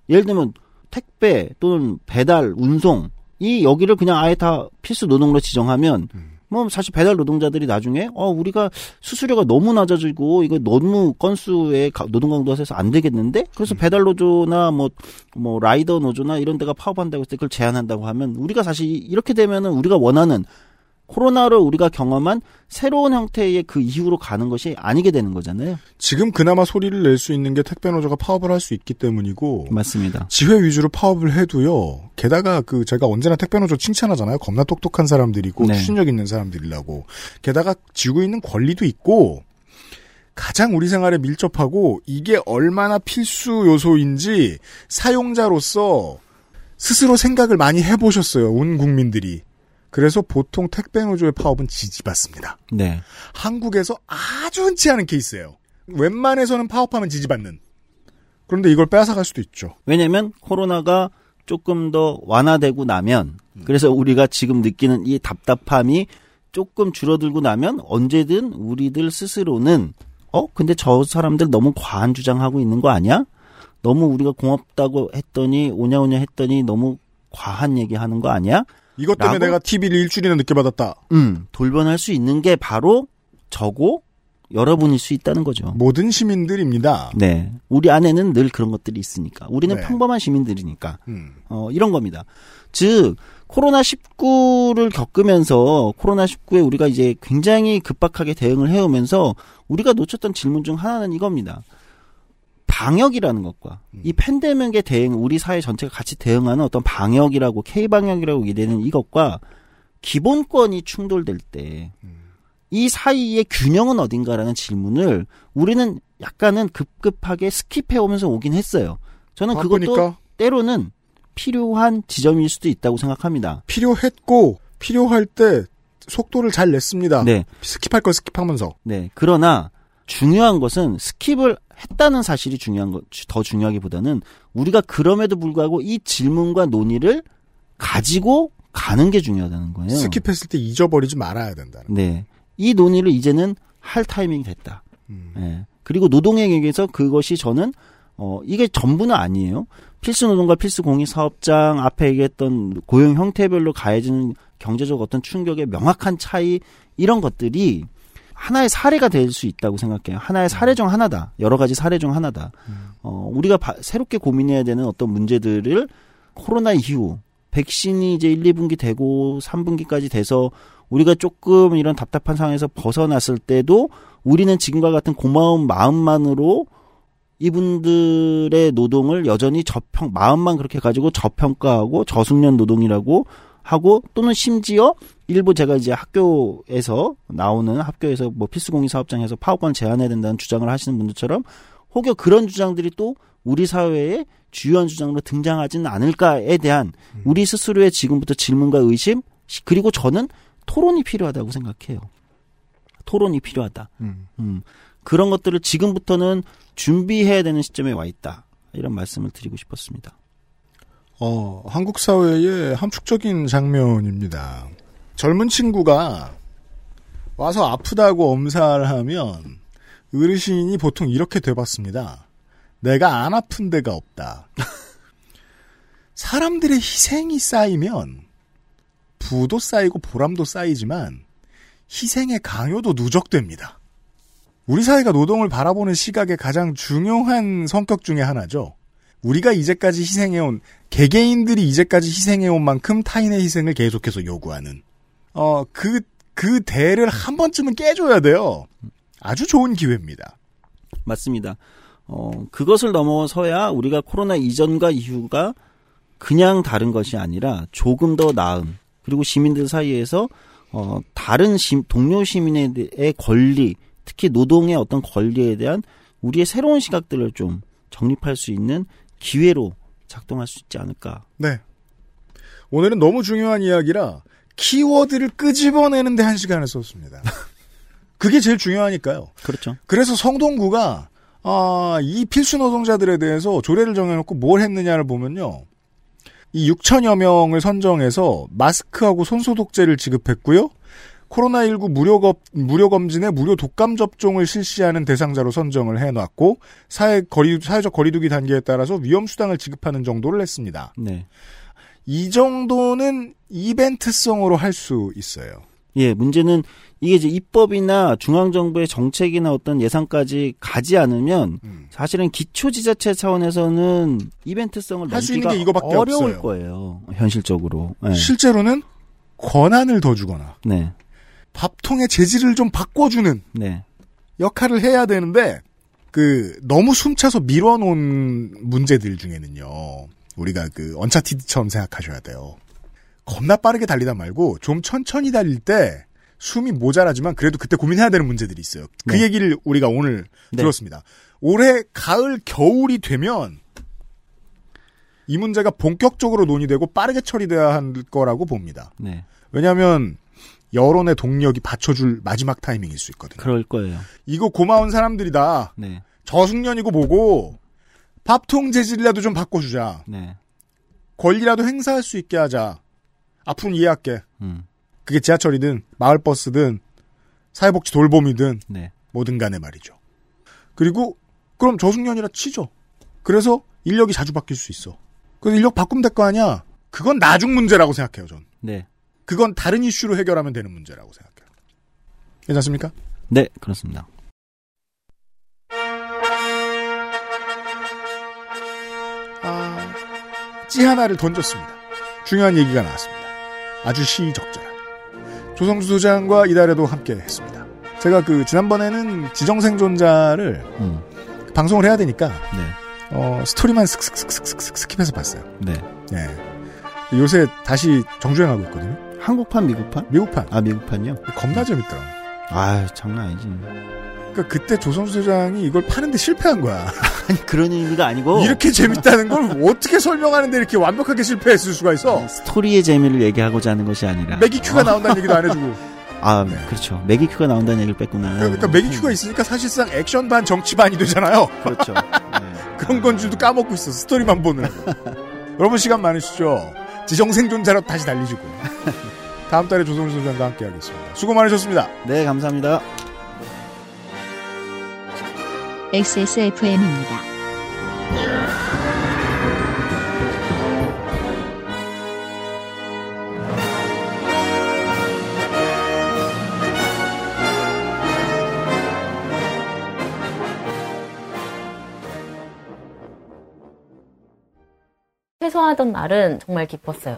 예를 들면 택배 또는 배달 운송 이 여기를 그냥 아예 다 필수 노동으로 지정하면 뭐 사실 배달 노동자들이 나중에 어 우리가 수수료가 너무 낮아지고 이거 너무 건수의 가- 노동 강도가 세서 안 되겠는데? 그래서 배달 노조나 뭐뭐 라이더 노조나 이런 데가 파업한다고 했을 때 그걸 제한한다고 하면 우리가 사실 이렇게 되면은 우리가 원하는 코로나를 우리가 경험한 새로운 형태의 그 이후로 가는 것이 아니게 되는 거잖아요. 지금 그나마 소리를 낼 수 있는 게 택배 노조가 파업을 할 수 있기 때문이고 맞습니다. 지회 위주로 파업을 해도요. 게다가 그 제가 언제나 택배 노조 칭찬하잖아요. 겁나 똑똑한 사람들이고 네. 추진력 있는 사람들이라고. 게다가 쥐고 있는 권리도 있고 가장 우리 생활에 밀접하고 이게 얼마나 필수 요소인지 사용자로서 스스로 생각을 많이 해보셨어요. 온 국민들이. 그래서 보통 택배 노조의 파업은 지지받습니다. 네. 한국에서 아주 흔치 않은 케이스예요. 웬만해서는 파업하면 지지받는. 그런데 이걸 빼앗아갈 수도 있죠. 왜냐면 코로나가 조금 더 완화되고 나면 그래서 우리가 지금 느끼는 이 답답함이 조금 줄어들고 나면 언제든 우리들 스스로는 어 근데 저 사람들 너무 과한 주장하고 있는 거 아니야? 너무 우리가 고맙다고 했더니 오냐오냐 했더니 너무 과한 얘기하는 거 아니야? 이것 때문에? 내가 TV를 일주일이나 늦게 받았다. 음 돌변할 수 있는 게 바로 저고 여러분일 수 있다는 거죠. 모든 시민들입니다. 네. 우리 안에는 늘 그런 것들이 있으니까. 우리는 네. 평범한 시민들이니까. 음. 어, 이런 겁니다. 즉, 코로나19를 겪으면서 코로나19에 우리가 이제 굉장히 급박하게 대응을 해오면서 우리가 놓쳤던 질문 중 하나는 이겁니다. 방역이라는 것과 이 팬데믹에 대응, 우리 사회 전체가 같이 대응하는 어떤 방역이라고, K방역이라고 얘기되는 이것과 기본권이 충돌될 때, 이 사이의 균형은 어딘가라는 질문을 우리는 약간은 급급하게 skip해 오면서 오긴 했어요. 저는 그것도 바쁘니까 때로는 필요한 지점일 수도 있다고 생각합니다. 필요했고 필요할 때 속도를 잘 냈습니다. 네. skip할 걸 skip하면서. 네. 그러나 중요한 것은 skip을 했다는 사실이 중요한 것, 더 중요하기보다는 우리가 그럼에도 불구하고 이 질문과 논의를 가지고 가는 게 중요하다는 거예요. skip했을 때 잊어버리지 말아야 된다는. 네. 이 논의를 이제는 할 타이밍이 됐다. 음. 예. 그리고 노동행위에서 그것이 저는 어 이게 전부는 아니에요. 필수 노동과 필수 공익 사업장 앞에 얘기했던 고용 형태별로 가해지는 경제적 어떤 충격의 명확한 차이 이런 것들이 하나의 사례가 될 수 있다고 생각해요. 하나의 사례 중 하나다. 여러 가지 사례 중 하나다. 어 우리가 바- 새롭게 고민해야 되는 어떤 문제들을 코로나 이후 백신이 이제 1, 2분기 되고 3분기까지 돼서 우리가 조금 이런 답답한 상황에서 벗어났을 때도 우리는 지금과 같은 고마운 마음만으로 이분들의 노동을 여전히 저평 마음만 그렇게 가지고 저평가하고 저숙련 노동이라고 하고 또는 심지어 일부 제가 이제 학교에서 나오는 학교에서 뭐 필수공익 사업장에서 파업권 제한해야 된다는 주장을 하시는 분들처럼 혹여 그런 주장들이 또 우리 사회에 주요한 주장으로 등장하지는 않을까에 대한 우리 스스로의 지금부터 질문과 의심 시- 그리고 저는 토론이 필요하다고 생각해요. 토론이 필요하다. 음. 음, 그런 것들을 지금부터는 준비해야 되는 시점에 와 있다. 이런 말씀을 드리고 싶었습니다. 어, 한국 사회의 함축적인 장면입니다. 젊은 친구가 와서 아프다고 엄살하면 어르신이 보통 이렇게 돼봤습니다. 내가 안 아픈 데가 없다. 사람들의 희생이 쌓이면 부도 쌓이고 보람도 쌓이지만 희생의 강요도 누적됩니다. 우리 사회가 노동을 바라보는 시각의 가장 중요한 성격 중의 하나죠. 우리가 이제까지 희생해온 개개인들이 이제까지 희생해온 만큼 타인의 희생을 계속해서 요구하는 어그그 대를 한 번쯤은 깨줘야 돼요. 아주 좋은 기회입니다. 맞습니다. 어, 그것을 넘어서야 우리가 코로나 이전과 이후가 그냥 다른 것이 아니라 조금 더 나은 그리고 시민들 사이에서 어, 다른 시, 동료 시민의 대- 권리, 특히 노동의 어떤 권리에 대한 우리의 새로운 시각들을 좀 정립할 수 있는 기회로 작동할 수 있지 않을까. 네. 오늘은 너무 중요한 이야기라 키워드를 끄집어내는데 한 시간을 썼습니다. 그게 제일 중요하니까요. 그렇죠. 그래서 성동구가 아, 이 필수 노동자들에 대해서 조례를 정해놓고 뭘 했느냐를 보면요. 이 6천여 명을 선정해서 마스크하고 손소독제를 지급했고요. 코로나19 무료, 검, 무료 검진에 무료 독감 접종을 실시하는 대상자로 선정을 해놨고 사회 거리, 사회적 거리두기 단계에 따라서 위험 수당을 지급하는 정도를 했습니다. 네. 이 정도는 이벤트성으로 할 수 있어요. 예, 문제는 이게 이제 입법이나 중앙정부의 정책이나 어떤 예산까지 가지 않으면 음. 사실은 기초지자체 차원에서는 이벤트성을 넘기가 게 이거밖에 어려울 없어요. 거예요. 현실적으로. 예. 실제로는 권한을 더 주거나 네, 밥통의 재질을 좀 바꿔주는 네, 역할을 해야 되는데 그 너무 숨차서 밀어놓은 문제들 중에는요 우리가 그 언차티드처럼 생각하셔야 돼요 겁나 빠르게 달리다 말고 좀 천천히 달릴 때 숨이 모자라지만 그래도 그때 고민해야 되는 문제들이 있어요 그 네. 얘기를 우리가 오늘 네. 들었습니다 올해 가을 겨울이 되면 이 문제가 본격적으로 논의되고 빠르게 처리돼야 할 거라고 봅니다 네. 왜냐하면 여론의 동력이 받쳐줄 마지막 타이밍일 수 있거든요. 그럴 거예요. 이거 고마운 사람들이다. 네, 저숙년이고 뭐고 밥통 재질이라도 좀 바꿔주자. 네, 권리라도 행사할 수 있게 하자. 앞으로는 이해할게. 음, 그게 지하철이든 마을버스든 사회복지 돌봄이든 네, 뭐든 간에 말이죠. 그리고 그럼 저숙년이라 치죠. 그래서 인력이 자주 바뀔 수 있어. 그래서 인력 바꾸면 될 거 아니야. 그건 나중 문제라고 생각해요, 전. 네, 그건 다른 이슈로 해결하면 되는 문제라고 생각해요. 괜찮습니까? 네, 그렇습니다. 아, 찌 하나를 던졌습니다. 중요한 얘기가 나왔습니다. 아주 시적절한. 조성주 소장과 이달에도 함께 했습니다. 제가 그 지난번에는 지정생존자를 음, 방송을 해야 되니까 네, 어, 스토리만 슥슥슥슥슥 스킵해서 봤어요. 네. 예. 요새 다시 정주행하고 있거든요. 한국판, 미국판? 미국판. 아, 미국판요? 겁나 재밌더라. 아, 장난 아니지. 그러니까 그때 조성주 소장이 이걸 파는데 실패한 거야. 아니 그런 의미가 아니고 이렇게 재밌다는 걸 어떻게 설명하는데 이렇게 완벽하게 실패했을 수가 있어? 스토리의 재미를 얘기하고자 하는 것이 아니라 매기큐가 나온다는 얘기도 안 해주고. 아, 그렇죠. 매기큐가 나온다는 얘기를 뺐구나. 그러니까 매기큐가 있으니까 사실상 액션 반 정치 반이 되잖아요. 그렇죠. 그런 건 줄도 까먹고 있어. 스토리만 보느라. 여러분 시간 많으시죠? 지정생존자로 다시 달리시고. 다음 달에 조성주 소장과 함께 하겠습니다. 수고 많으셨습니다. 네, 감사합니다. XSFM입니다. 퇴소하던 날은 정말 기뻤어요.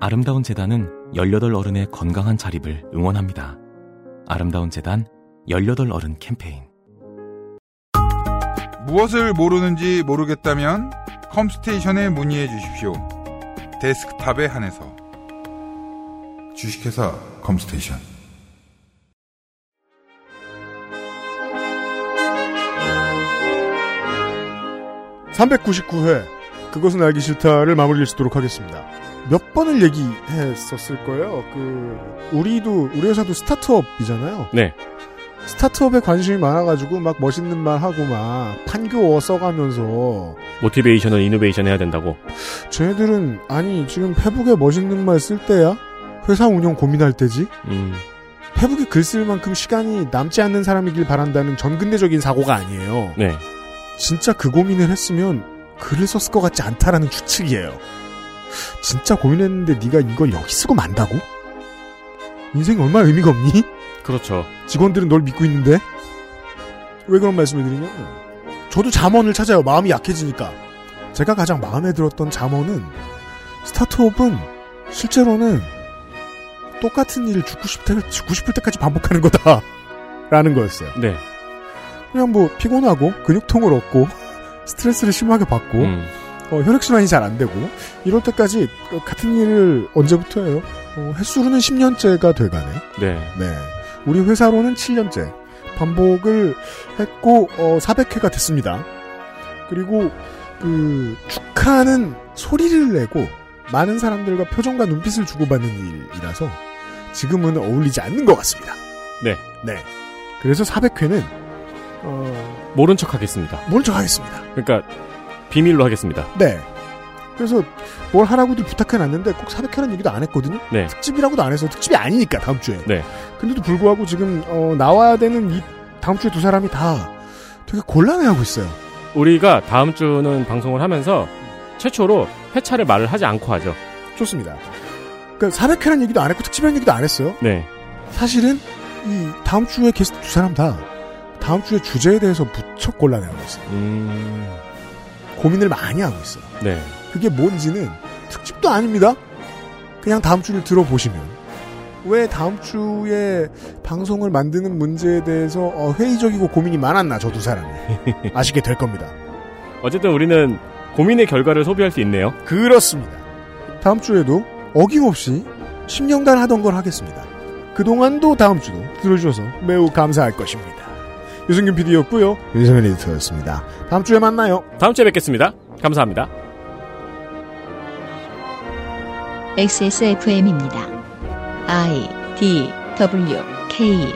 아름다운 재단은 18 어른의 건강한 자립을 응원합니다. 아름다운 재단 18 어른 캠페인. 무엇을 모르는지 모르겠다면 컴스테이션에 문의해 주십시오. 데스크탑에 한해서 주식회사 컴스테이션 399회 그것은 알기 싫다를 마무리를 짓도록 하겠습니다. 몇 번을 얘기했었을 거예요. 그 우리도 우리 회사도 스타트업이잖아요. 네. 스타트업에 관심이 많아가지고 막 멋있는 말 하고 막 판교어 써가면서 모티베이션은 이노베이션 해야 된다고. 쟤네들은 아니 지금 페북에 멋있는 말 쓸 때야 회사 운영 고민할 때지. 음. 페북에 글 쓸 만큼 시간이 남지 않는 사람이길 바란다는 전근대적인 사고가 아니에요. 네. 진짜 그 고민을 했으면 글을 썼을 것 같지 않다라는 추측이에요. 진짜 고민했는데 네가 이걸 여기 쓰고 만다고? 인생이 얼마나 의미가 없니? 그렇죠. 직원들은 널 믿고 있는데? 왜 그런 말씀을 드리냐면 저도 잠원을 찾아요. 마음이 약해지니까. 제가 가장 마음에 들었던 잠원은 스타트업은 실제로는 똑같은 일을 죽고 싶을, 때, 죽고 싶을 때까지 반복하는 거다. 라는 거였어요. 네. 그냥 뭐 피곤하고 근육통을 얻고 스트레스를 심하게 받고 음. 어, 혈액순환이 잘 안 되고 이럴 때까지 어, 같은 일을 언제부터 해요? 어, 횟수로는 10년째가 돼가네. 네. 네. 우리 회사로는 7년째 반복을 했고 어, 400회가 됐습니다. 그리고 그 축하는 소리를 내고 많은 사람들과 표정과 눈빛을 주고받는 일이라서 지금은 어울리지 않는 것 같습니다. 네. 네. 그래서 400회는 어, 모른 척 하겠습니다. 모른 척 하겠습니다. 그러니까 비밀로 하겠습니다. 네. 그래서 뭘 하라고들 부탁해놨는데 꼭 400회라는 얘기도 안 했거든요. 네. 특집이라고도 안 해서 특집이 아니니까 다음 주에. 네. 근데도 불구하고 지금 어, 나와야 되는 이 다음 주에 두 사람이 다 되게 곤란해하고 있어요. 우리가 다음 주는 방송을 하면서 최초로 회차를 말을 하지 않고 하죠. 좋습니다. 그러니까 400회라는 얘기도 안 했고 특집이라는 얘기도 안 했어요. 네. 사실은 이 다음 주에 게스트 두 사람 다 다음 주에 주제에 대해서 무척 곤란해하고 있어요. 음. 고민을 많이 하고 있어요. 네. 그게 뭔지는 특집도 아닙니다. 그냥 다음 주를 들어보시면 왜 다음 주에 방송을 만드는 문제에 대해서 어, 회의적이고 고민이 많았나 저 두 사람이 아시게 될 겁니다. 어쨌든 우리는 고민의 결과를 소비할 수 있네요. 그렇습니다. 다음 주에도 어김없이 심령단 하던 걸 하겠습니다. 그동안도 다음 주도 들어주셔서 매우 감사할 것입니다. 유승균 PD였고요. 윤세민 에디터였습니다. 다음 주에 만나요. 다음 주에 뵙겠습니다. 감사합니다. XSFM입니다. I D W K